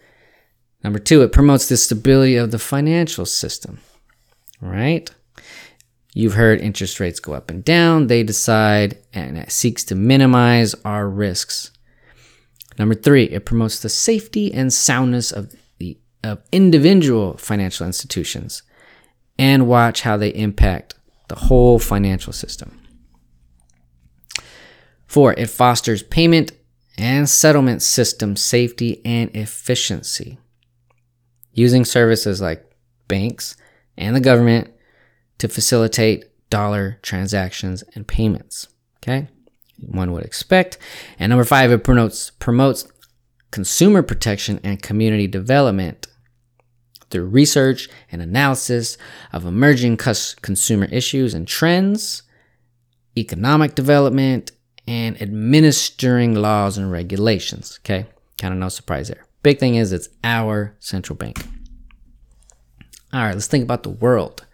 Number two, it promotes the stability of the financial system, right? You've heard interest rates go up and down. They decide and it seeks to minimize our risks. Number three, it promotes the safety and soundness of the of individual financial institutions and watch how they impact the whole financial system. Four, it fosters payment and settlement system safety and efficiency, using services like banks and the government to facilitate dollar transactions and payments. Okay, one would expect. And number five, it promotes promotes consumer protection and community development through research and analysis of emerging consumer issues and trends, economic development, and administering laws and regulations. Okay, kind of no surprise there. Big thing is it's our central bank. All right, let's think about the world.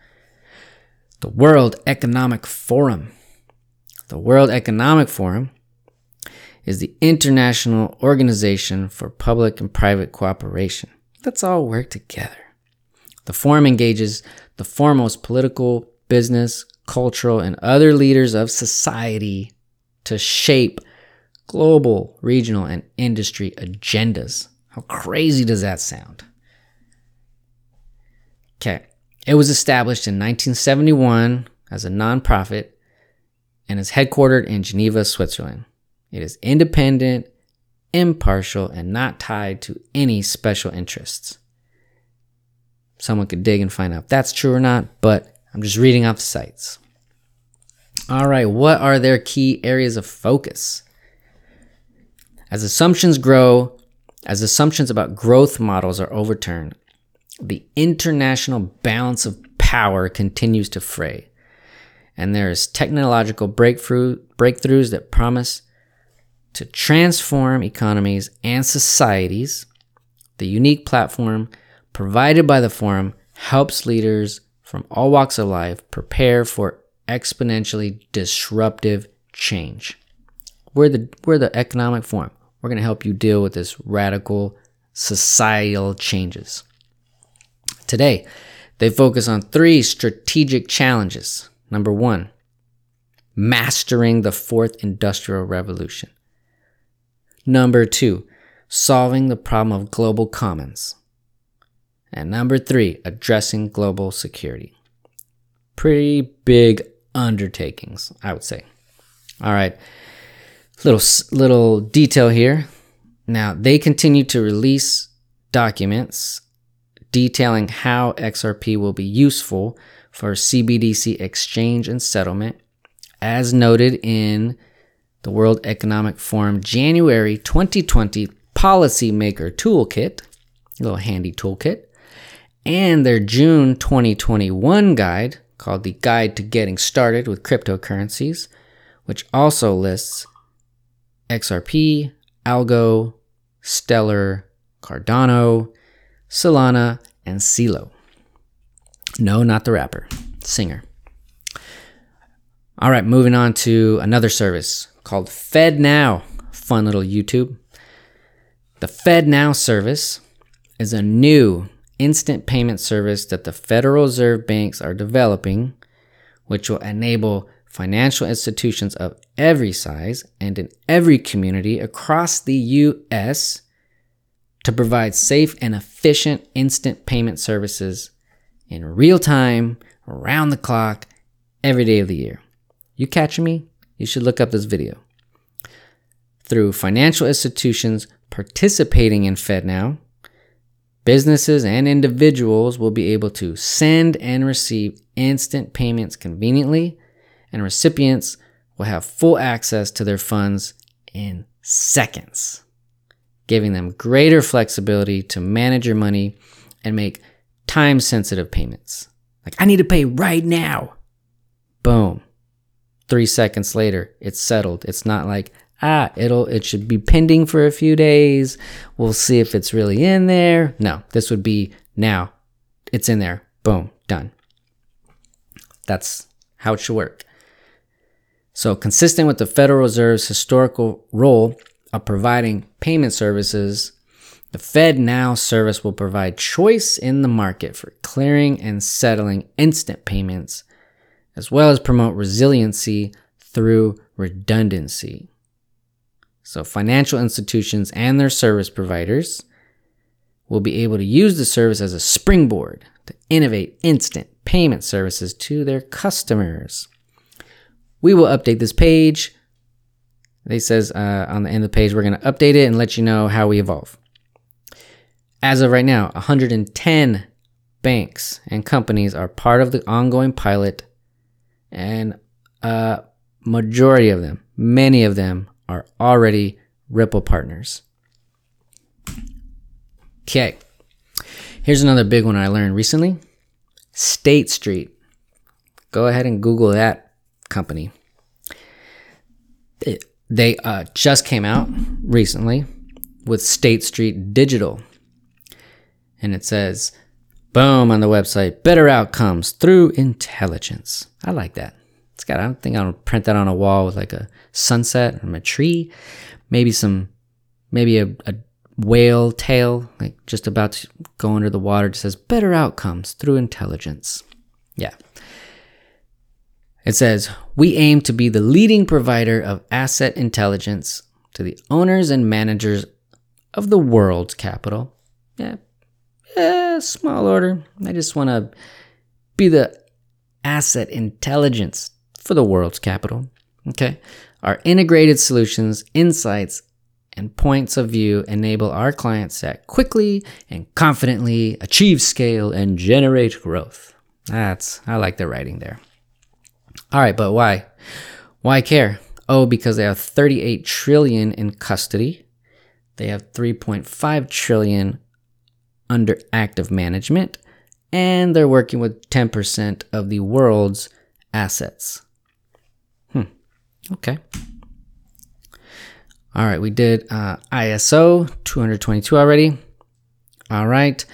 The World Economic Forum. The World Economic Forum is the international organization for public and private cooperation. Let's all work together. The forum engages the foremost political, business, cultural, and other leaders of society to shape global, regional, and industry agendas. How crazy does that sound? Okay. It was established in 1971 as a nonprofit and is headquartered in Geneva, Switzerland. It is independent, impartial, and not tied to any special interests. Someone could dig and find out if that's true or not, but I'm just reading off the sites. All right, what are their key areas of focus? As assumptions grow, as assumptions about growth models are overturned, the international balance of power continues to fray. And there is technological breakthrough, breakthroughs that promise to transform economies and societies. The unique platform provided by the forum helps leaders from all walks of life prepare for exponentially disruptive change. We're the, we're the economic forum. We're going to help you deal with this radical societal changes. Today, they focus on three strategic challenges. Number one, mastering the fourth industrial revolution. Number two, solving the problem of global commons. And number three, addressing global security. Pretty big undertakings, I would say. All right, little little detail here. Now they continue to release documents detailing how XRP will be useful for CBDC exchange and settlement, as noted in the World Economic Forum January 2020 Policymaker Toolkit, a little handy toolkit, and their June 2021 guide called the Guide to Getting Started with Cryptocurrencies, which also lists XRP, Algo, Stellar, Cardano, Solana, and Celo. No, not the rapper, singer. All right, moving on to another service called FedNow. Fun little YouTube. The FedNow service is a new instant payment service that the Federal Reserve banks are developing, which will enable financial institutions of every size and in every community across the U.S. to provide safe and efficient instant payment services in real time, around the clock, every day of the year. You catching me? You should look up this video. Through financial institutions participating in FedNow, businesses and individuals will be able to send and receive instant payments conveniently and recipients will have full access to their funds in seconds, giving them greater flexibility to manage your money and make time sensitive payments. Like, I need to pay right now. Boom. Three seconds later, it's settled. It's not like, ah, it'll, it should be pending for a few days. We'll see if it's really in there. No, this would be now. It's in there. Boom. Done. That's how it should work. So, consistent with the Federal Reserve's historical role of providing payment services, the FedNow service will provide choice in the market for clearing and settling instant payments, as well as promote resiliency through redundancy. So, financial institutions and their service providers will be able to use the service as a springboard to innovate instant payment services to their customers. We will update this page. They says uh, on the end of the page, we're going to update it and let you know how we evolve. As of right now, 110 banks and companies are part of the ongoing pilot, and a majority of them, many of them, are already Ripple partners. Okay, here's another big one I learned recently State Street. Go ahead and Google that company. They uh, just came out recently with State Street Digital. And it says, boom, on the website, better outcomes through intelligence. I like that. It's got, I don't think I'll print that on a wall with like a sunset from a tree. Maybe some, maybe a, a whale tail, like just about to go under the water. It says, better outcomes through intelligence. Yeah. It says, We aim to be the leading provider of asset intelligence to the owners and managers of the world's capital. Yeah, yeah small order. I just want to be the asset intelligence for the world's capital. Okay. Our integrated solutions, insights, and points of view enable our clients to quickly and confidently achieve scale and generate growth. That's, I like the writing there. All right, but why? Why care? Oh, because they have 38 trillion in custody. They have 3.5 trillion under active management, and they're working with 10% of the world's assets. Hmm. Okay. All right, we did uh, ISO 222 already. All right.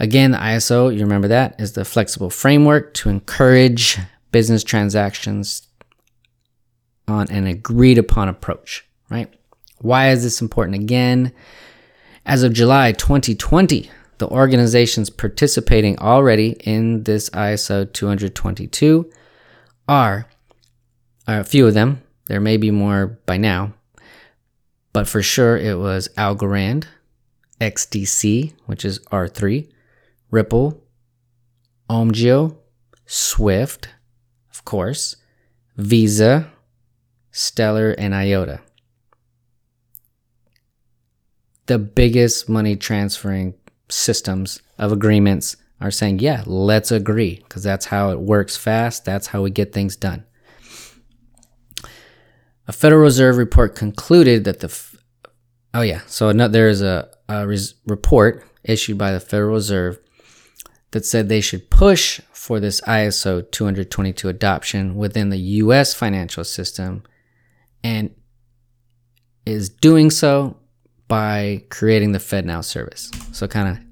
Again, the ISO, you remember that, is the flexible framework to encourage business transactions on an agreed upon approach, right? Why is this important again? As of July 2020, the organizations participating already in this ISO 222 are, are a few of them. There may be more by now, but for sure it was Algorand, XDC, which is R3, Ripple, Omgeo, Swift, of course, Visa, Stellar, and IOTA. The biggest money transferring systems of agreements are saying, yeah, let's agree, because that's how it works fast. That's how we get things done. A Federal Reserve report concluded that the, f- oh yeah, so there is a, a res- report issued by the Federal Reserve that said they should push for this ISO 222 adoption within the US financial system and is doing so by creating the FedNow service. So, kind of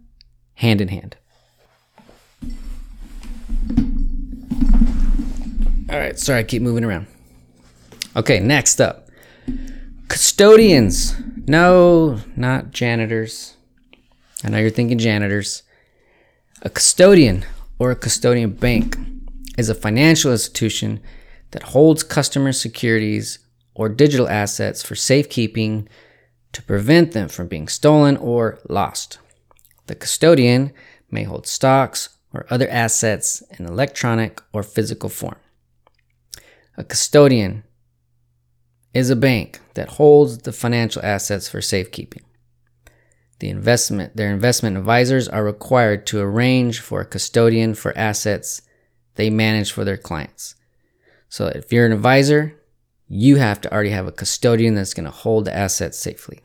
hand in hand. All right, sorry, I keep moving around. Okay, next up custodians. No, not janitors. I know you're thinking janitors. A custodian or a custodian bank is a financial institution that holds customer securities or digital assets for safekeeping to prevent them from being stolen or lost. The custodian may hold stocks or other assets in electronic or physical form. A custodian is a bank that holds the financial assets for safekeeping. The investment, their investment advisors are required to arrange for a custodian for assets they manage for their clients. So if you're an advisor, you have to already have a custodian that's going to hold the assets safely.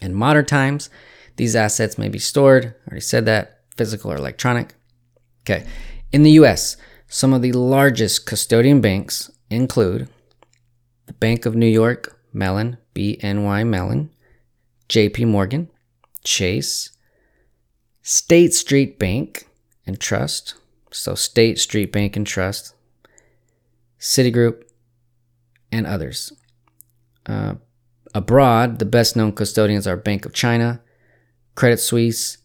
In modern times, these assets may be stored, I already said that, physical or electronic. Okay. In the US, some of the largest custodian banks include the Bank of New York, Mellon, BNY Mellon, JP Morgan, Chase, State Street Bank and Trust, so State Street Bank and Trust, Citigroup, and others. Uh, abroad, the best known custodians are Bank of China, Credit Suisse,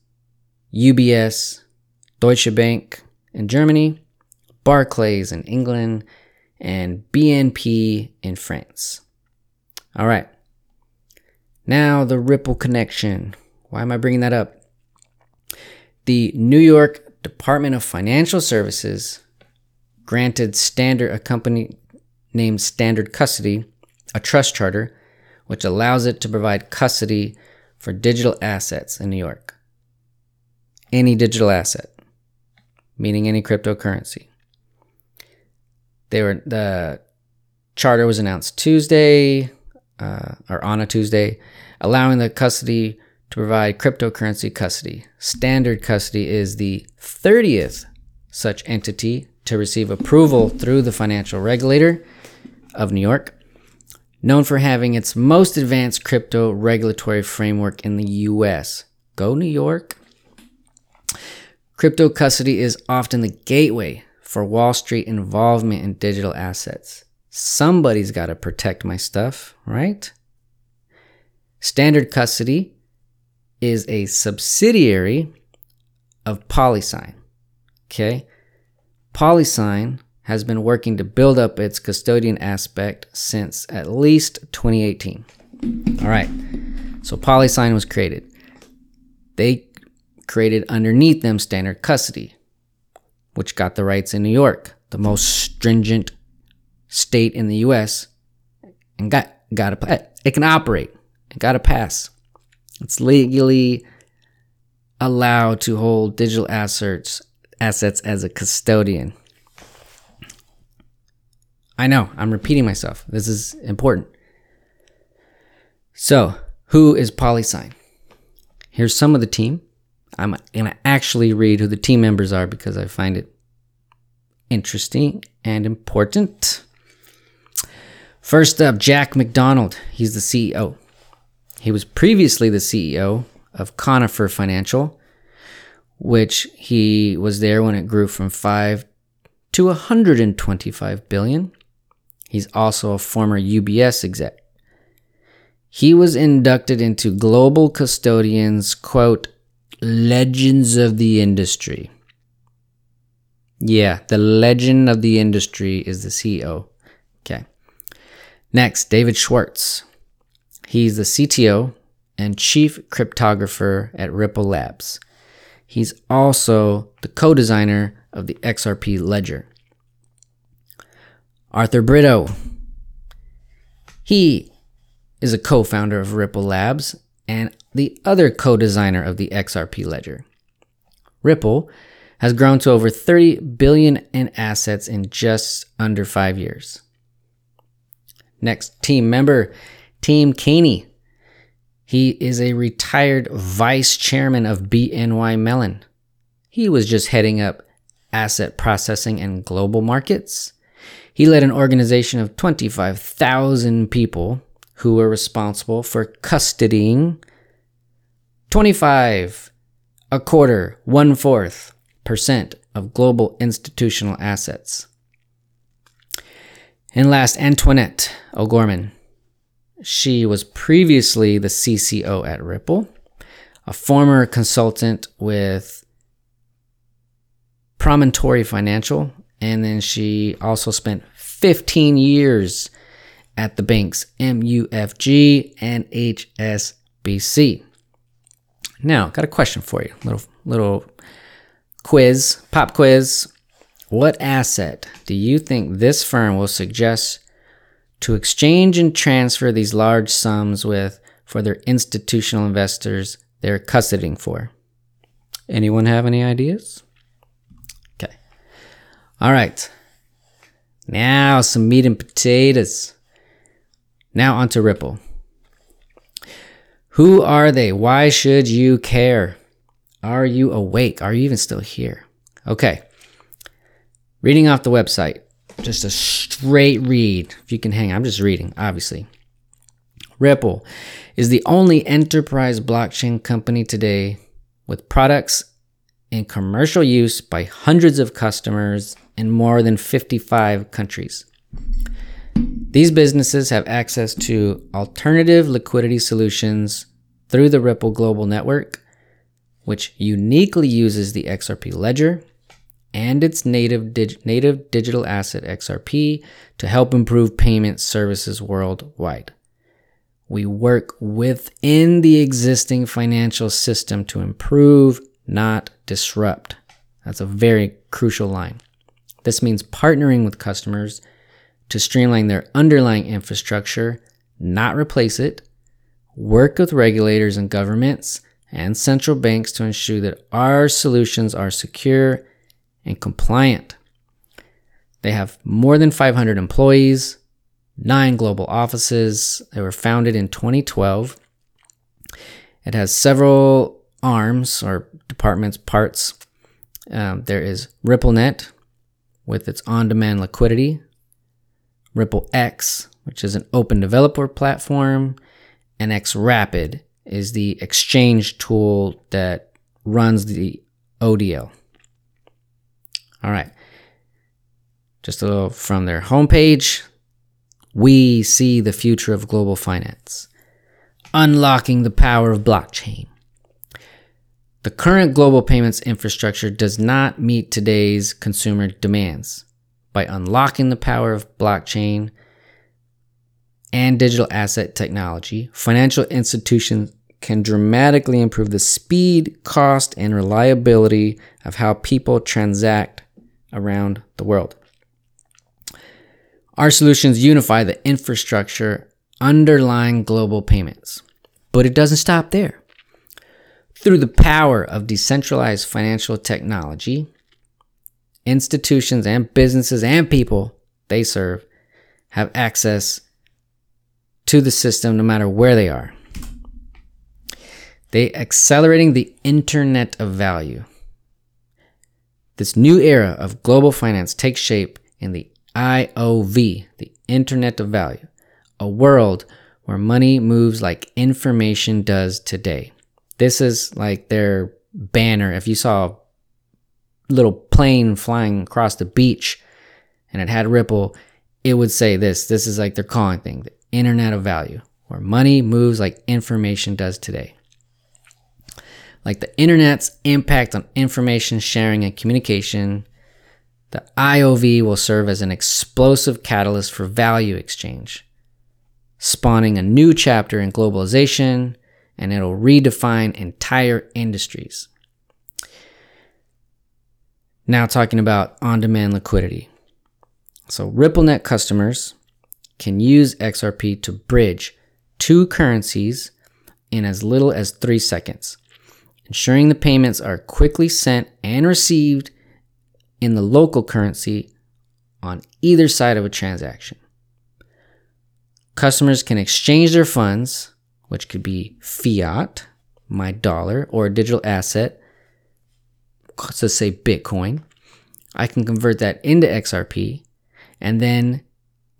UBS, Deutsche Bank in Germany, Barclays in England, and BNP in France. All right. Now, the Ripple connection. Why am I bringing that up? The New York Department of Financial Services granted Standard, a company named Standard Custody, a trust charter, which allows it to provide custody for digital assets in New York. Any digital asset, meaning any cryptocurrency. They were the charter was announced Tuesday, uh, or on a Tuesday, allowing the custody to provide cryptocurrency custody. Standard custody is the 30th such entity to receive approval through the financial regulator of New York, known for having its most advanced crypto regulatory framework in the US. Go New York. Crypto custody is often the gateway for Wall Street involvement in digital assets. Somebody's got to protect my stuff, right? Standard custody is a subsidiary of PolySign. Okay? PolySign has been working to build up its custodian aspect since at least 2018. All right. So PolySign was created. They created underneath them standard custody, which got the rights in New York, the most stringent state in the US, and got got to it can operate. It got a pass. It's legally allowed to hold digital assets assets as a custodian. I know, I'm repeating myself. This is important. So, who is PolySign? Here's some of the team. I'm going to actually read who the team members are because I find it interesting and important. First up, Jack McDonald. He's the CEO. He was previously the CEO of Conifer Financial, which he was there when it grew from 5 to 125 billion. He's also a former UBS exec. He was inducted into Global Custodians, quote, Legends of the Industry. Yeah, the legend of the industry is the CEO. Next, David Schwartz. He's the CTO and chief cryptographer at Ripple Labs. He's also the co designer of the XRP ledger. Arthur Britto. He is a co founder of Ripple Labs and the other co designer of the XRP ledger. Ripple has grown to over 30 billion in assets in just under five years. Next team member, Tim Keaney. He is a retired vice chairman of BNY Mellon. He was just heading up asset processing and global markets. He led an organization of 25,000 people who were responsible for custodying 25, a quarter, one fourth percent of global institutional assets. And last, Antoinette O'Gorman. She was previously the CCO at Ripple, a former consultant with Promontory Financial, and then she also spent 15 years at the banks MUFG and HSBC. Now, got a question for you. Little little quiz, pop quiz. What asset do you think this firm will suggest to exchange and transfer these large sums with for their institutional investors they're custodying for? Anyone have any ideas? Okay. All right. Now, some meat and potatoes. Now, on to Ripple. Who are they? Why should you care? Are you awake? Are you even still here? Okay. Reading off the website, just a straight read. If you can hang, I'm just reading, obviously. Ripple is the only enterprise blockchain company today with products in commercial use by hundreds of customers in more than 55 countries. These businesses have access to alternative liquidity solutions through the Ripple Global Network, which uniquely uses the XRP ledger and its native, dig- native digital asset XRP to help improve payment services worldwide. We work within the existing financial system to improve, not disrupt. That's a very crucial line. This means partnering with customers to streamline their underlying infrastructure, not replace it, work with regulators and governments and central banks to ensure that our solutions are secure and compliant. They have more than 500 employees, nine global offices. They were founded in 2012. It has several arms or departments, parts. Um, there is RippleNet, with its on demand liquidity, Ripple X, which is an open developer platform, and XRapid is the exchange tool that runs the ODL. All right. Just a little from their homepage. We see the future of global finance, unlocking the power of blockchain. The current global payments infrastructure does not meet today's consumer demands. By unlocking the power of blockchain and digital asset technology, financial institutions can dramatically improve the speed, cost, and reliability of how people transact around the world. Our solutions unify the infrastructure underlying global payments. But it doesn't stop there. Through the power of decentralized financial technology, institutions and businesses and people they serve have access to the system no matter where they are. They accelerating the internet of value. This new era of global finance takes shape in the IOV, the Internet of Value, a world where money moves like information does today. This is like their banner. If you saw a little plane flying across the beach and it had Ripple, it would say this. This is like their calling thing the Internet of Value. where money moves like information does today. Like the internet's impact on information sharing and communication, the IOV will serve as an explosive catalyst for value exchange, spawning a new chapter in globalization, and it'll redefine entire industries. Now, talking about on demand liquidity. So, RippleNet customers can use XRP to bridge two currencies in as little as three seconds, ensuring the payments are quickly sent and received in the local currency on either side of a transaction. Customers can exchange their funds, which could be fiat, my dollar, or a digital asset, let's say Bitcoin. I can convert that into XRP and then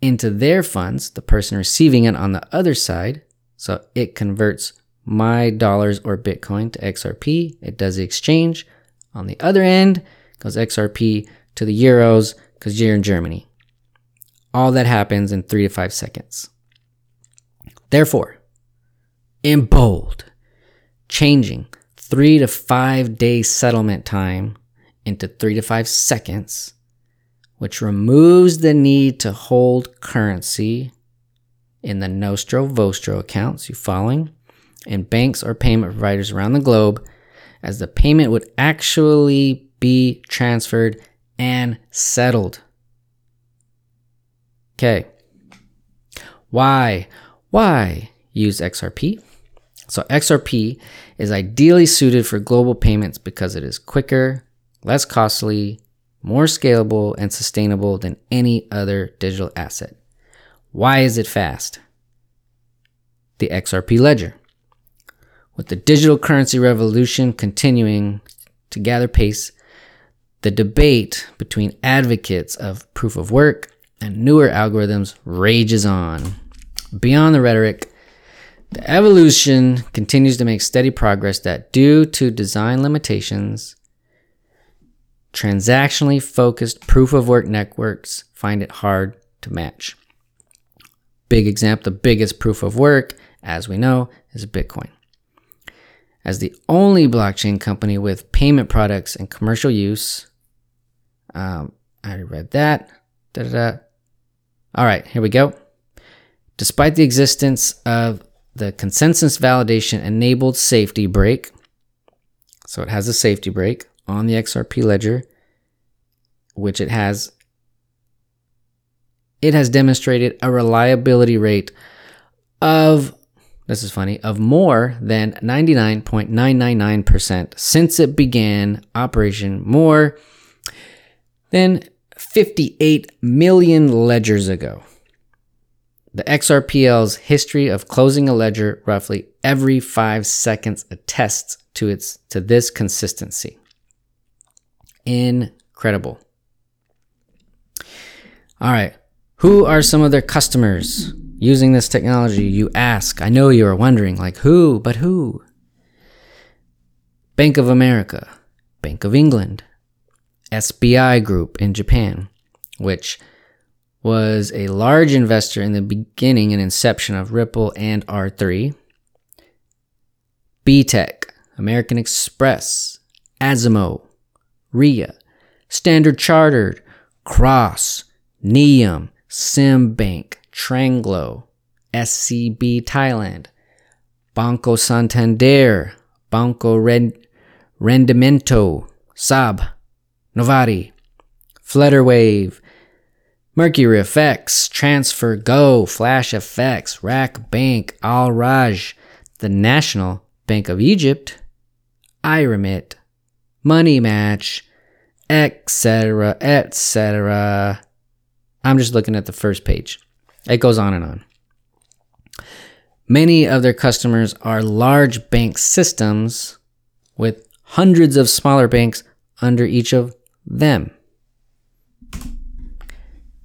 into their funds, the person receiving it on the other side. So it converts my dollars or Bitcoin to XRP. It does the exchange. On the other end goes XRP to the euros because you're in Germany. All that happens in three to five seconds. Therefore, in bold, changing three to five day settlement time into three to five seconds which removes the need to hold currency in the Nostro Vostro accounts, you following? And banks or payment providers around the globe, as the payment would actually be transferred and settled. Okay. Why? Why use XRP? So, XRP is ideally suited for global payments because it is quicker, less costly, more scalable and sustainable than any other digital asset. Why is it fast? The XRP ledger. With the digital currency revolution continuing to gather pace, the debate between advocates of proof of work and newer algorithms rages on. Beyond the rhetoric, the evolution continues to make steady progress that, due to design limitations, Transactionally focused proof of work networks find it hard to match. Big example, the biggest proof of work, as we know, is Bitcoin. As the only blockchain company with payment products and commercial use, um, I already read that. Da-da-da. All right, here we go. Despite the existence of the consensus validation enabled safety break, so it has a safety break, on the XRP ledger, which it has it has demonstrated a reliability rate of this is funny of more than 99.999% since it began operation more than 58 million ledgers ago. The XRPL's history of closing a ledger roughly every 5 seconds attests to its to this consistency. Incredible. All right. Who are some of their customers using this technology? You ask. I know you are wondering, like, who, but who? Bank of America, Bank of England, SBI Group in Japan, which was a large investor in the beginning and inception of Ripple and R3. BTEC, American Express, Azimo, RIA, Standard Chartered, Cross, Nium, Simbank, Tranglo, SCB Thailand, Banco Santander, Banco Red, Rendimento, Sab, Novatti, Flutterwave, Mercury FX, Transfer Go, Flash FX, RAKBANK, Al Raj, the National Bank of Egypt, iRemit, Money Match, etc., etc. I'm just looking at the first page. It goes on and on. Many of their customers are large bank systems with hundreds of smaller banks under each of them.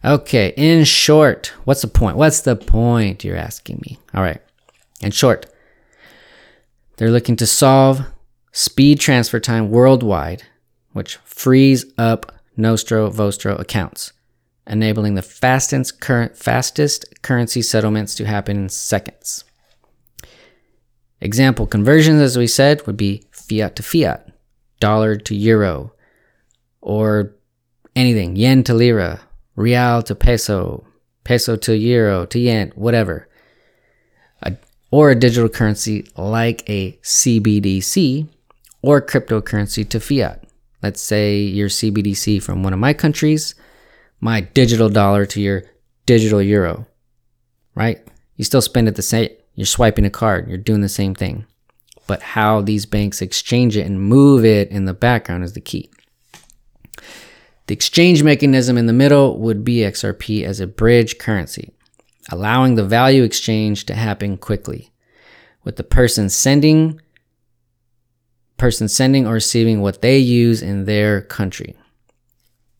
Okay, in short, what's the point? What's the point, you're asking me? All right, in short, they're looking to solve speed transfer time worldwide which frees up Nostro Vostro accounts, enabling the fastest, current, fastest currency settlements to happen in seconds. Example conversions, as we said, would be fiat to fiat, dollar to euro, or anything, yen to lira, real to peso, peso to euro to yen, whatever. A, or a digital currency like a CBDC or cryptocurrency to fiat. Let's say your CBDC from one of my countries, my digital dollar to your digital euro, right? You still spend it the same. You're swiping a card. You're doing the same thing. But how these banks exchange it and move it in the background is the key. The exchange mechanism in the middle would be XRP as a bridge currency, allowing the value exchange to happen quickly, with the person sending person sending or receiving what they use in their country.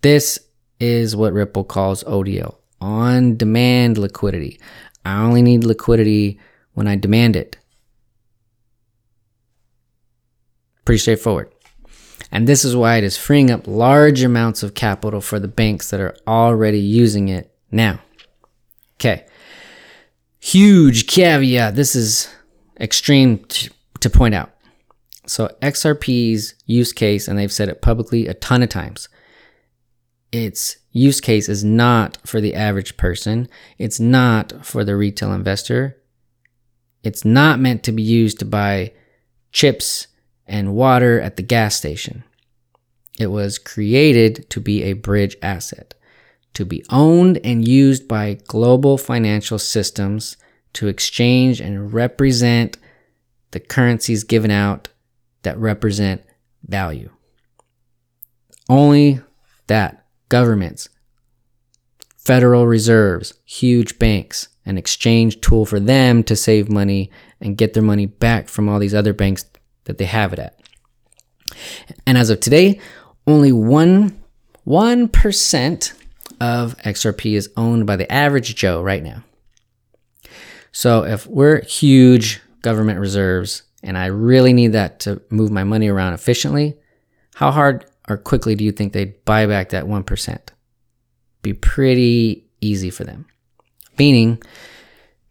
This is what Ripple calls ODL, on demand liquidity. I only need liquidity when I demand it. Pretty straightforward. And this is why it is freeing up large amounts of capital for the banks that are already using it now. Okay. Huge caveat. This is extreme t- to point out. So XRP's use case, and they've said it publicly a ton of times, its use case is not for the average person. It's not for the retail investor. It's not meant to be used to buy chips and water at the gas station. It was created to be a bridge asset, to be owned and used by global financial systems to exchange and represent the currencies given out that represent value. Only that governments, federal reserves, huge banks, an exchange tool for them to save money and get their money back from all these other banks that they have it at. And as of today, only one one percent of XRP is owned by the average Joe right now. So if we're huge government reserves and I really need that to move my money around efficiently, how hard or quickly do you think they'd buy back that 1%? Be pretty easy for them. Meaning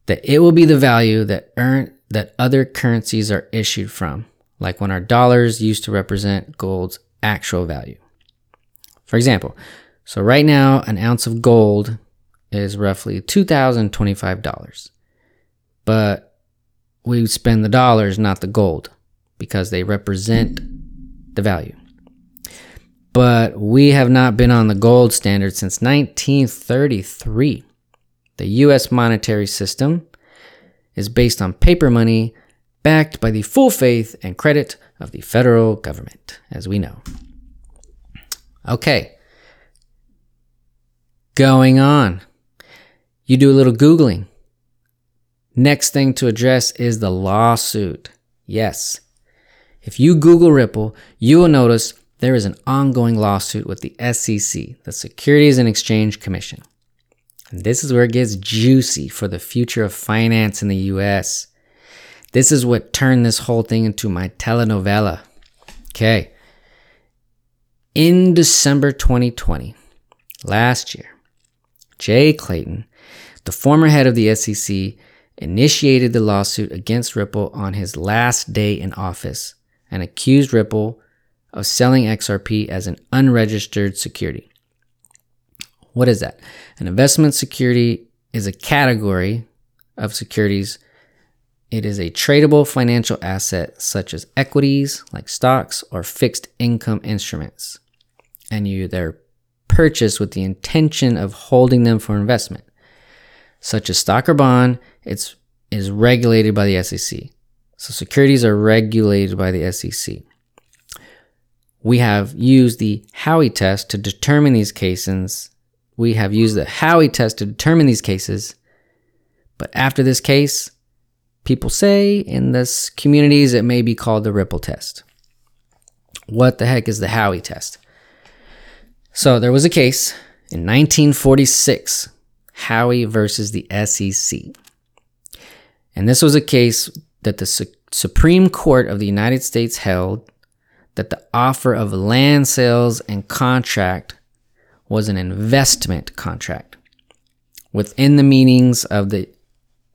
that it will be the value that earn that other currencies are issued from, like when our dollars used to represent gold's actual value. For example, so right now an ounce of gold is roughly $2,025. But we spend the dollars, not the gold, because they represent the value. But we have not been on the gold standard since 1933. The US monetary system is based on paper money backed by the full faith and credit of the federal government, as we know. Okay. Going on. You do a little Googling. Next thing to address is the lawsuit. Yes. If you Google Ripple, you will notice there is an ongoing lawsuit with the SEC, the Securities and Exchange Commission. And this is where it gets juicy for the future of finance in the US. This is what turned this whole thing into my telenovela. Okay. In December 2020, last year, Jay Clayton, the former head of the SEC, initiated the lawsuit against Ripple on his last day in office and accused Ripple of selling XRP as an unregistered security. What is that? An investment security is a category of securities. It is a tradable financial asset such as equities, like stocks, or fixed income instruments. And you they're purchased with the intention of holding them for investment such as stock or bond, it's is regulated by the SEC. So securities are regulated by the SEC. We have used the Howey test to determine these cases. We have used the Howey test to determine these cases. But after this case, people say in this communities it may be called the Ripple test. What the heck is the Howey test? So there was a case in 1946 Howey versus the SEC. And this was a case that the Su- Supreme Court of the United States held that the offer of land sales and contract was an investment contract within the meanings of the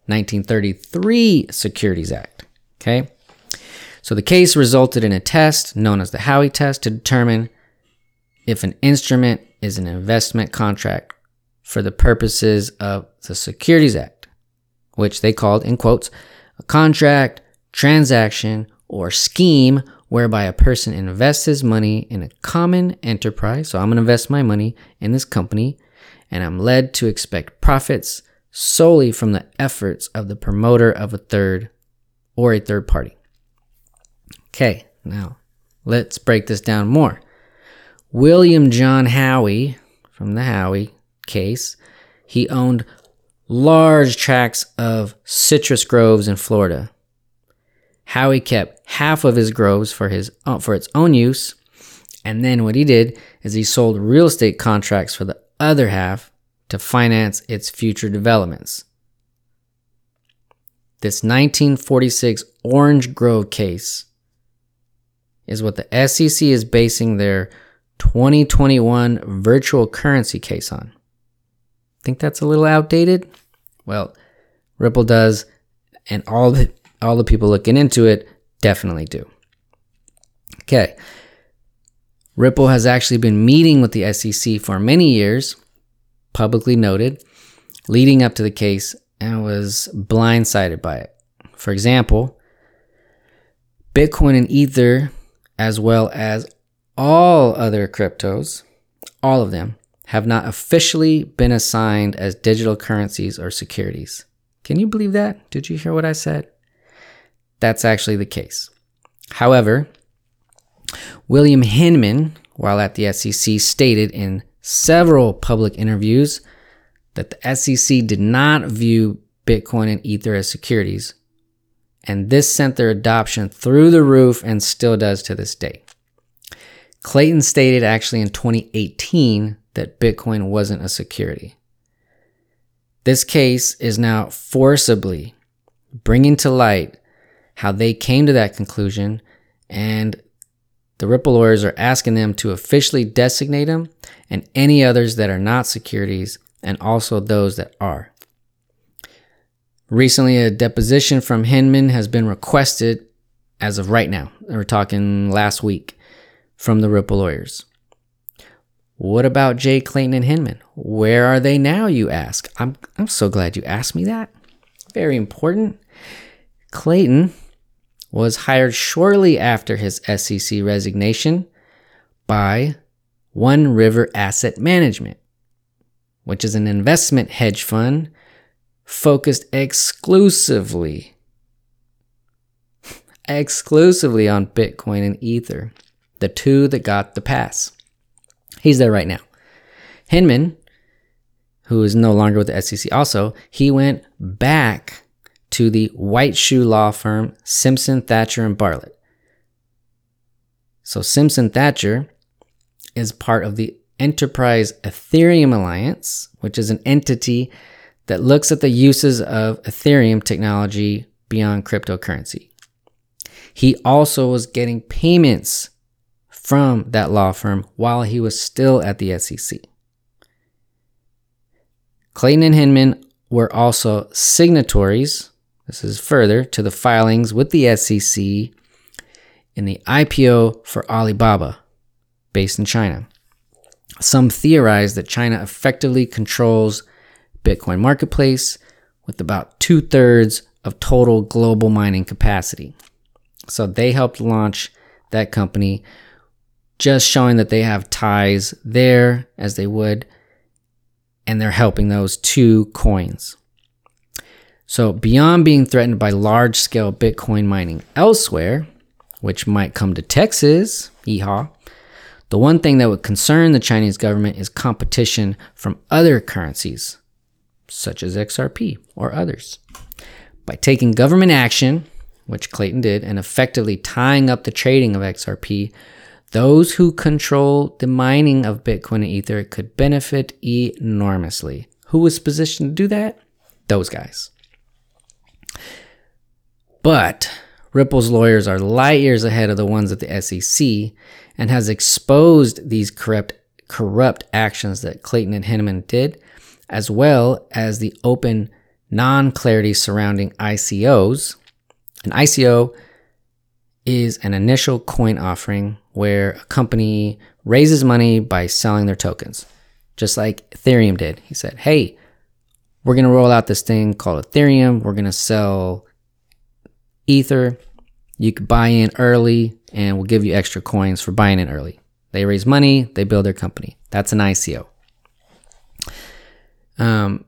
1933 Securities Act. Okay. So the case resulted in a test known as the Howey test to determine if an instrument is an investment contract for the purposes of the Securities Act, which they called, in quotes, a contract, transaction, or scheme whereby a person invests his money in a common enterprise. So I'm going to invest my money in this company and I'm led to expect profits solely from the efforts of the promoter of a third or a third party. Okay, now let's break this down more. William John Howey, from the Howey case, he owned large tracts of citrus groves in Florida. Howey kept half of his groves for his uh, for its own use, and then what he did is he sold real estate contracts for the other half to finance its future developments. This 1946 Orange Grove case is what the SEC is basing their 2021 virtual currency case on. Think that's a little outdated? Well, Ripple does, and all the all the people looking into it definitely do. Okay. Ripple has actually been meeting with the SEC for many years, publicly noted, leading up to the case, and was blindsided by it. For example, Bitcoin and Ether, as well as all other cryptos, all of them, have not officially been assigned as digital currencies or securities. Can you believe that? Did you hear what I said? That's actually the case. However, William Hinman, while at the SEC, stated in several public interviews that the SEC did not view Bitcoin and Ether as securities, and this sent their adoption through the roof and still does to this day. Clayton stated actually in 2018 that Bitcoin wasn't a security. This case is now forcibly bringing to light how they came to that conclusion, and the Ripple lawyers are asking them to officially designate them and any others that are not securities, and also those that are. Recently, a deposition from Hinman has been requested as of right now. We're talking last week from the Ripple lawyers. What about Jay Clayton and Hinman? Where are they now, you ask? I'm, I'm so glad you asked me that. Very important. Clayton was hired shortly after his SEC resignation by One River Asset Management, which is an investment hedge fund focused exclusively exclusively on Bitcoin and Ether, the two that got the pass. He's there right now. Hinman, who is no longer with the SEC, also, he went back to the white shoe law firm Simpson, Thacher, and Bartlett. So Simpson Thacher is part of the Enterprise Ethereum Alliance, which is an entity that looks at the uses of Ethereum technology beyond cryptocurrency. He also was getting payments from that law firm while he was still at the SEC. Clayton and Hinman were also signatories this is further to the filings with the SEC in the IPO for Alibaba, based in China. Some theorize that China effectively controls Bitcoin marketplace with about two thirds of total global mining capacity. So they helped launch that company, just showing that they have ties there as they would, and they're helping those two coins. So, beyond being threatened by large scale Bitcoin mining elsewhere, which might come to Texas, yeehaw, the one thing that would concern the Chinese government is competition from other currencies, such as XRP or others. By taking government action, which Clayton did, and effectively tying up the trading of XRP, those who control the mining of Bitcoin and Ether could benefit enormously. Who was positioned to do that? Those guys. But Ripple's lawyers are light years ahead of the ones at the SEC and has exposed these corrupt corrupt actions that Clayton and Hinman did, as well as the open non-clarity surrounding ICOs, An ICO is an initial coin offering where a company raises money by selling their tokens, just like Ethereum did. He said, Hey, we're going to roll out this thing called Ethereum. We're going to sell Ether. You could buy in early and we'll give you extra coins for buying in early. They raise money, they build their company. That's an ICO. Um,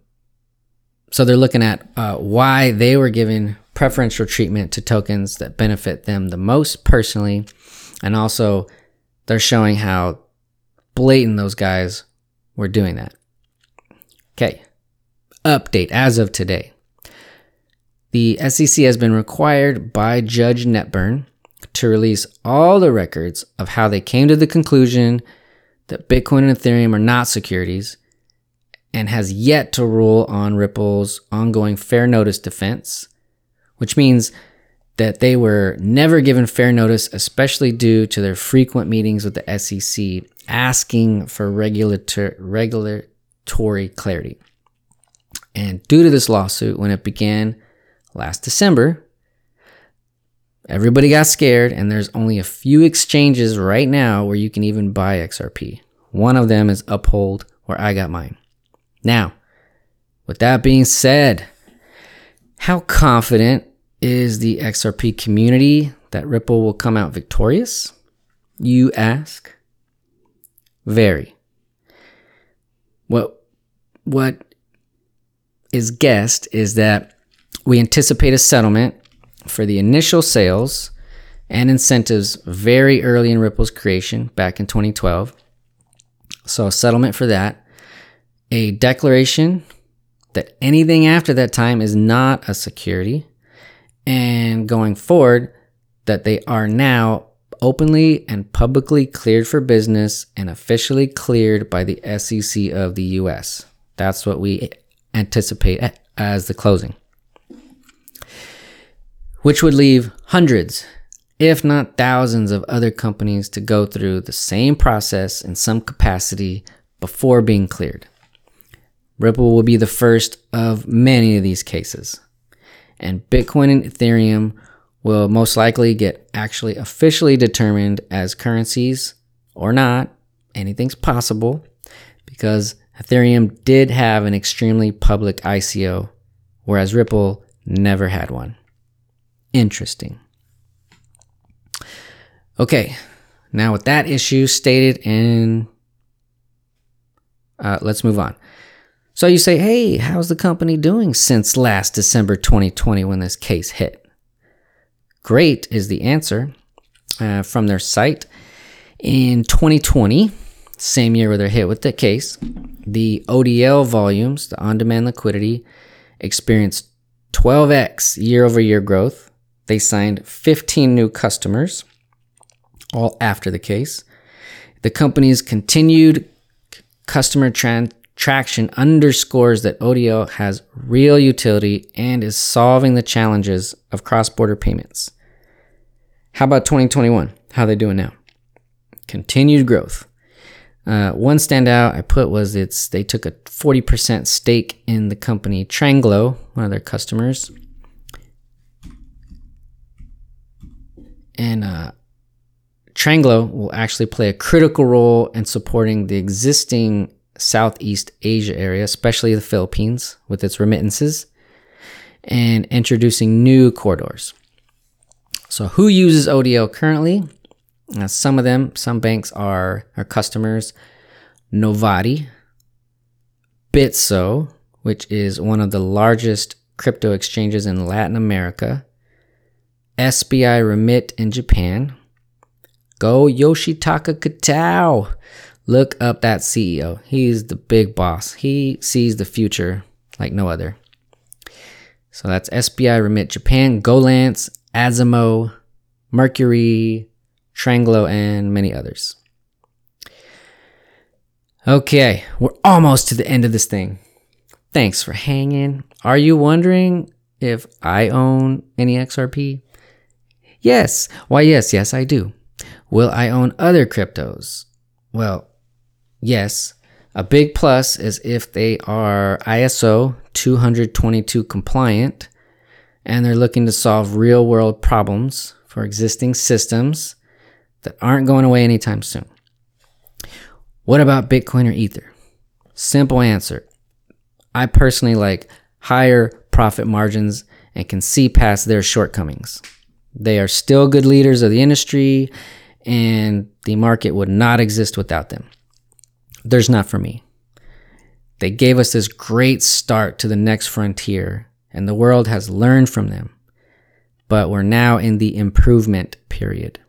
so they're looking at uh, why they were given preferential treatment to tokens that benefit them the most personally, and also they're showing how blatant those guys were doing that. Okay, update as of today. The SEC has been required by Judge Netburn to release all the records of how they came to the conclusion that Bitcoin and Ethereum are not securities and has yet to rule on Ripple's ongoing fair notice defense, which means that they were never given fair notice, especially due to their frequent meetings with the SEC asking for regulator- regulatory clarity. And due to this lawsuit, when it began last December, everybody got scared, and there's only a few exchanges right now where you can even buy XRP. One of them is Uphold, where I got mine. Now, with that being said, how confident is the XRP community that Ripple will come out victorious? You ask. Very. What what is guessed is that we anticipate a settlement for the initial sales and incentives very early in Ripple's creation back in 2012. So, a settlement for that. A declaration that anything after that time is not a security. And going forward, that they are now openly and publicly cleared for business and officially cleared by the SEC of the US. That's what we anticipate as the closing which would leave hundreds, if not thousands, of other companies to go through the same process in some capacity before being cleared. Ripple will be the first of many of these cases. And Bitcoin and Ethereum will most likely get actually officially determined as currencies or not. Anything's possible because Ethereum did have an extremely public ICO, whereas Ripple never had one. Interesting. Okay, now with that issue stated in, uh, let's move on. So you say, hey, how's the company doing since last December 2020 when this case hit? Great is the answer uh, from their site. In 2020, same year where they're hit with the case, the ODL volumes, the on demand liquidity, experienced 12x year over year growth they signed 15 new customers, all after the case. The company's continued customer tra- traction underscores that ODL has real utility and is solving the challenges of cross border payments. How about 2021? How are they doing now? Continued growth. Uh, one standout I put was it's they took a 40% stake in the company Tranglo, one of their customers, and uh, Tranglo will actually play a critical role in supporting the existing Southeast Asia area, especially the Philippines, with its remittances, and introducing new corridors. So, who uses ODL currently? Uh, some of them, some banks are our customers. Novatti, Bitso, which is one of the largest crypto exchanges in Latin America, SBI Remit in Japan. Go Yoshitaka Kitao. Look up that CEO. He's the big boss. He sees the future like no other. So that's SBI Remit Japan, GoLance, Azimo, Mercury, Tranglo, and many others. Okay, we're almost to the end of this thing. Thanks for hanging. Are you wondering if I own any XRP? Yes. Why, yes, yes, I do. Will I own other cryptos? Well, yes. A big plus is if they are ISO 222 compliant and they're looking to solve real world problems for existing systems that aren't going away anytime soon. What about Bitcoin or Ether? Simple answer. I personally like higher profit margins and can see past their shortcomings. They are still good leaders of the industry, and the market would not exist without them. There's not for me. They gave us this great start to the next frontier, and the world has learned from them. But we're now in the improvement period.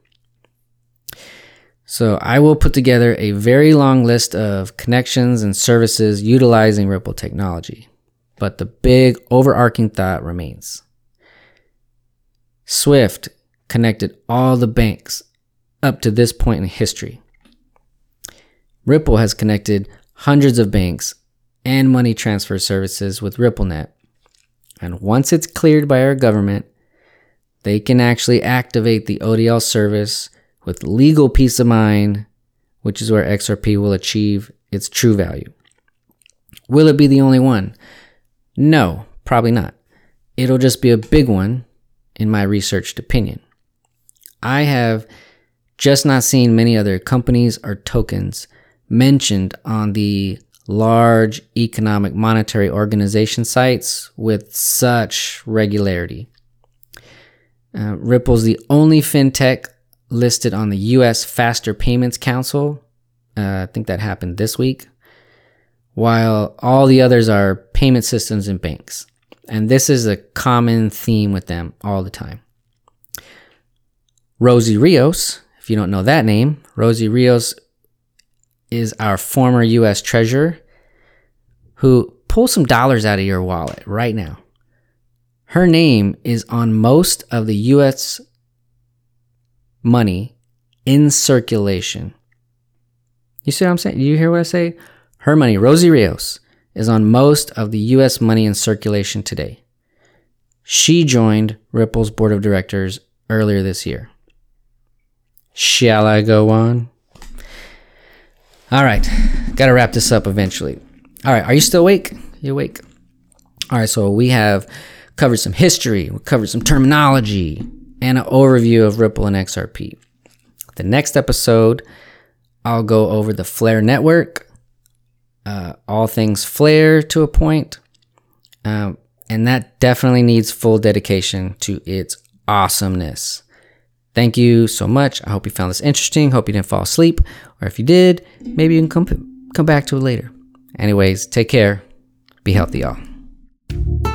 So I will put together a very long list of connections and services utilizing Ripple technology. But the big overarching thought remains. Swift connected all the banks up to this point in history. Ripple has connected hundreds of banks and money transfer services with RippleNet. And once it's cleared by our government, they can actually activate the ODL service with legal peace of mind, which is where XRP will achieve its true value. Will it be the only one? No, probably not. It'll just be a big one, in my researched opinion. I have just not seen many other companies or tokens mentioned on the large economic monetary organization sites with such regularity. Uh, Ripple's the only fintech listed on the U.S. Faster Payments Council. Uh, I think that happened this week. While all the others are payment systems and banks. And this is a common theme with them all the time. Rosie Rios, if you don't know that name, Rosie Rios is our former US treasurer who pulls some dollars out of your wallet right now. Her name is on most of the US money in circulation. You see what I'm saying? You hear what I say? Her money, Rosie Rios, is on most of the US money in circulation today. She joined Ripple's board of directors earlier this year. Shall I go on? All right, got to wrap this up eventually. All right, are you still awake? You awake? All right, so we have covered some history, we covered some terminology, and an overview of Ripple and XRP. The next episode, I'll go over the Flare network, uh, all things Flare to a point, um, and that definitely needs full dedication to its awesomeness. Thank you so much. I hope you found this interesting. Hope you didn't fall asleep. Or if you did, maybe you can come, come back to it later. Anyways, take care. Be healthy, y'all.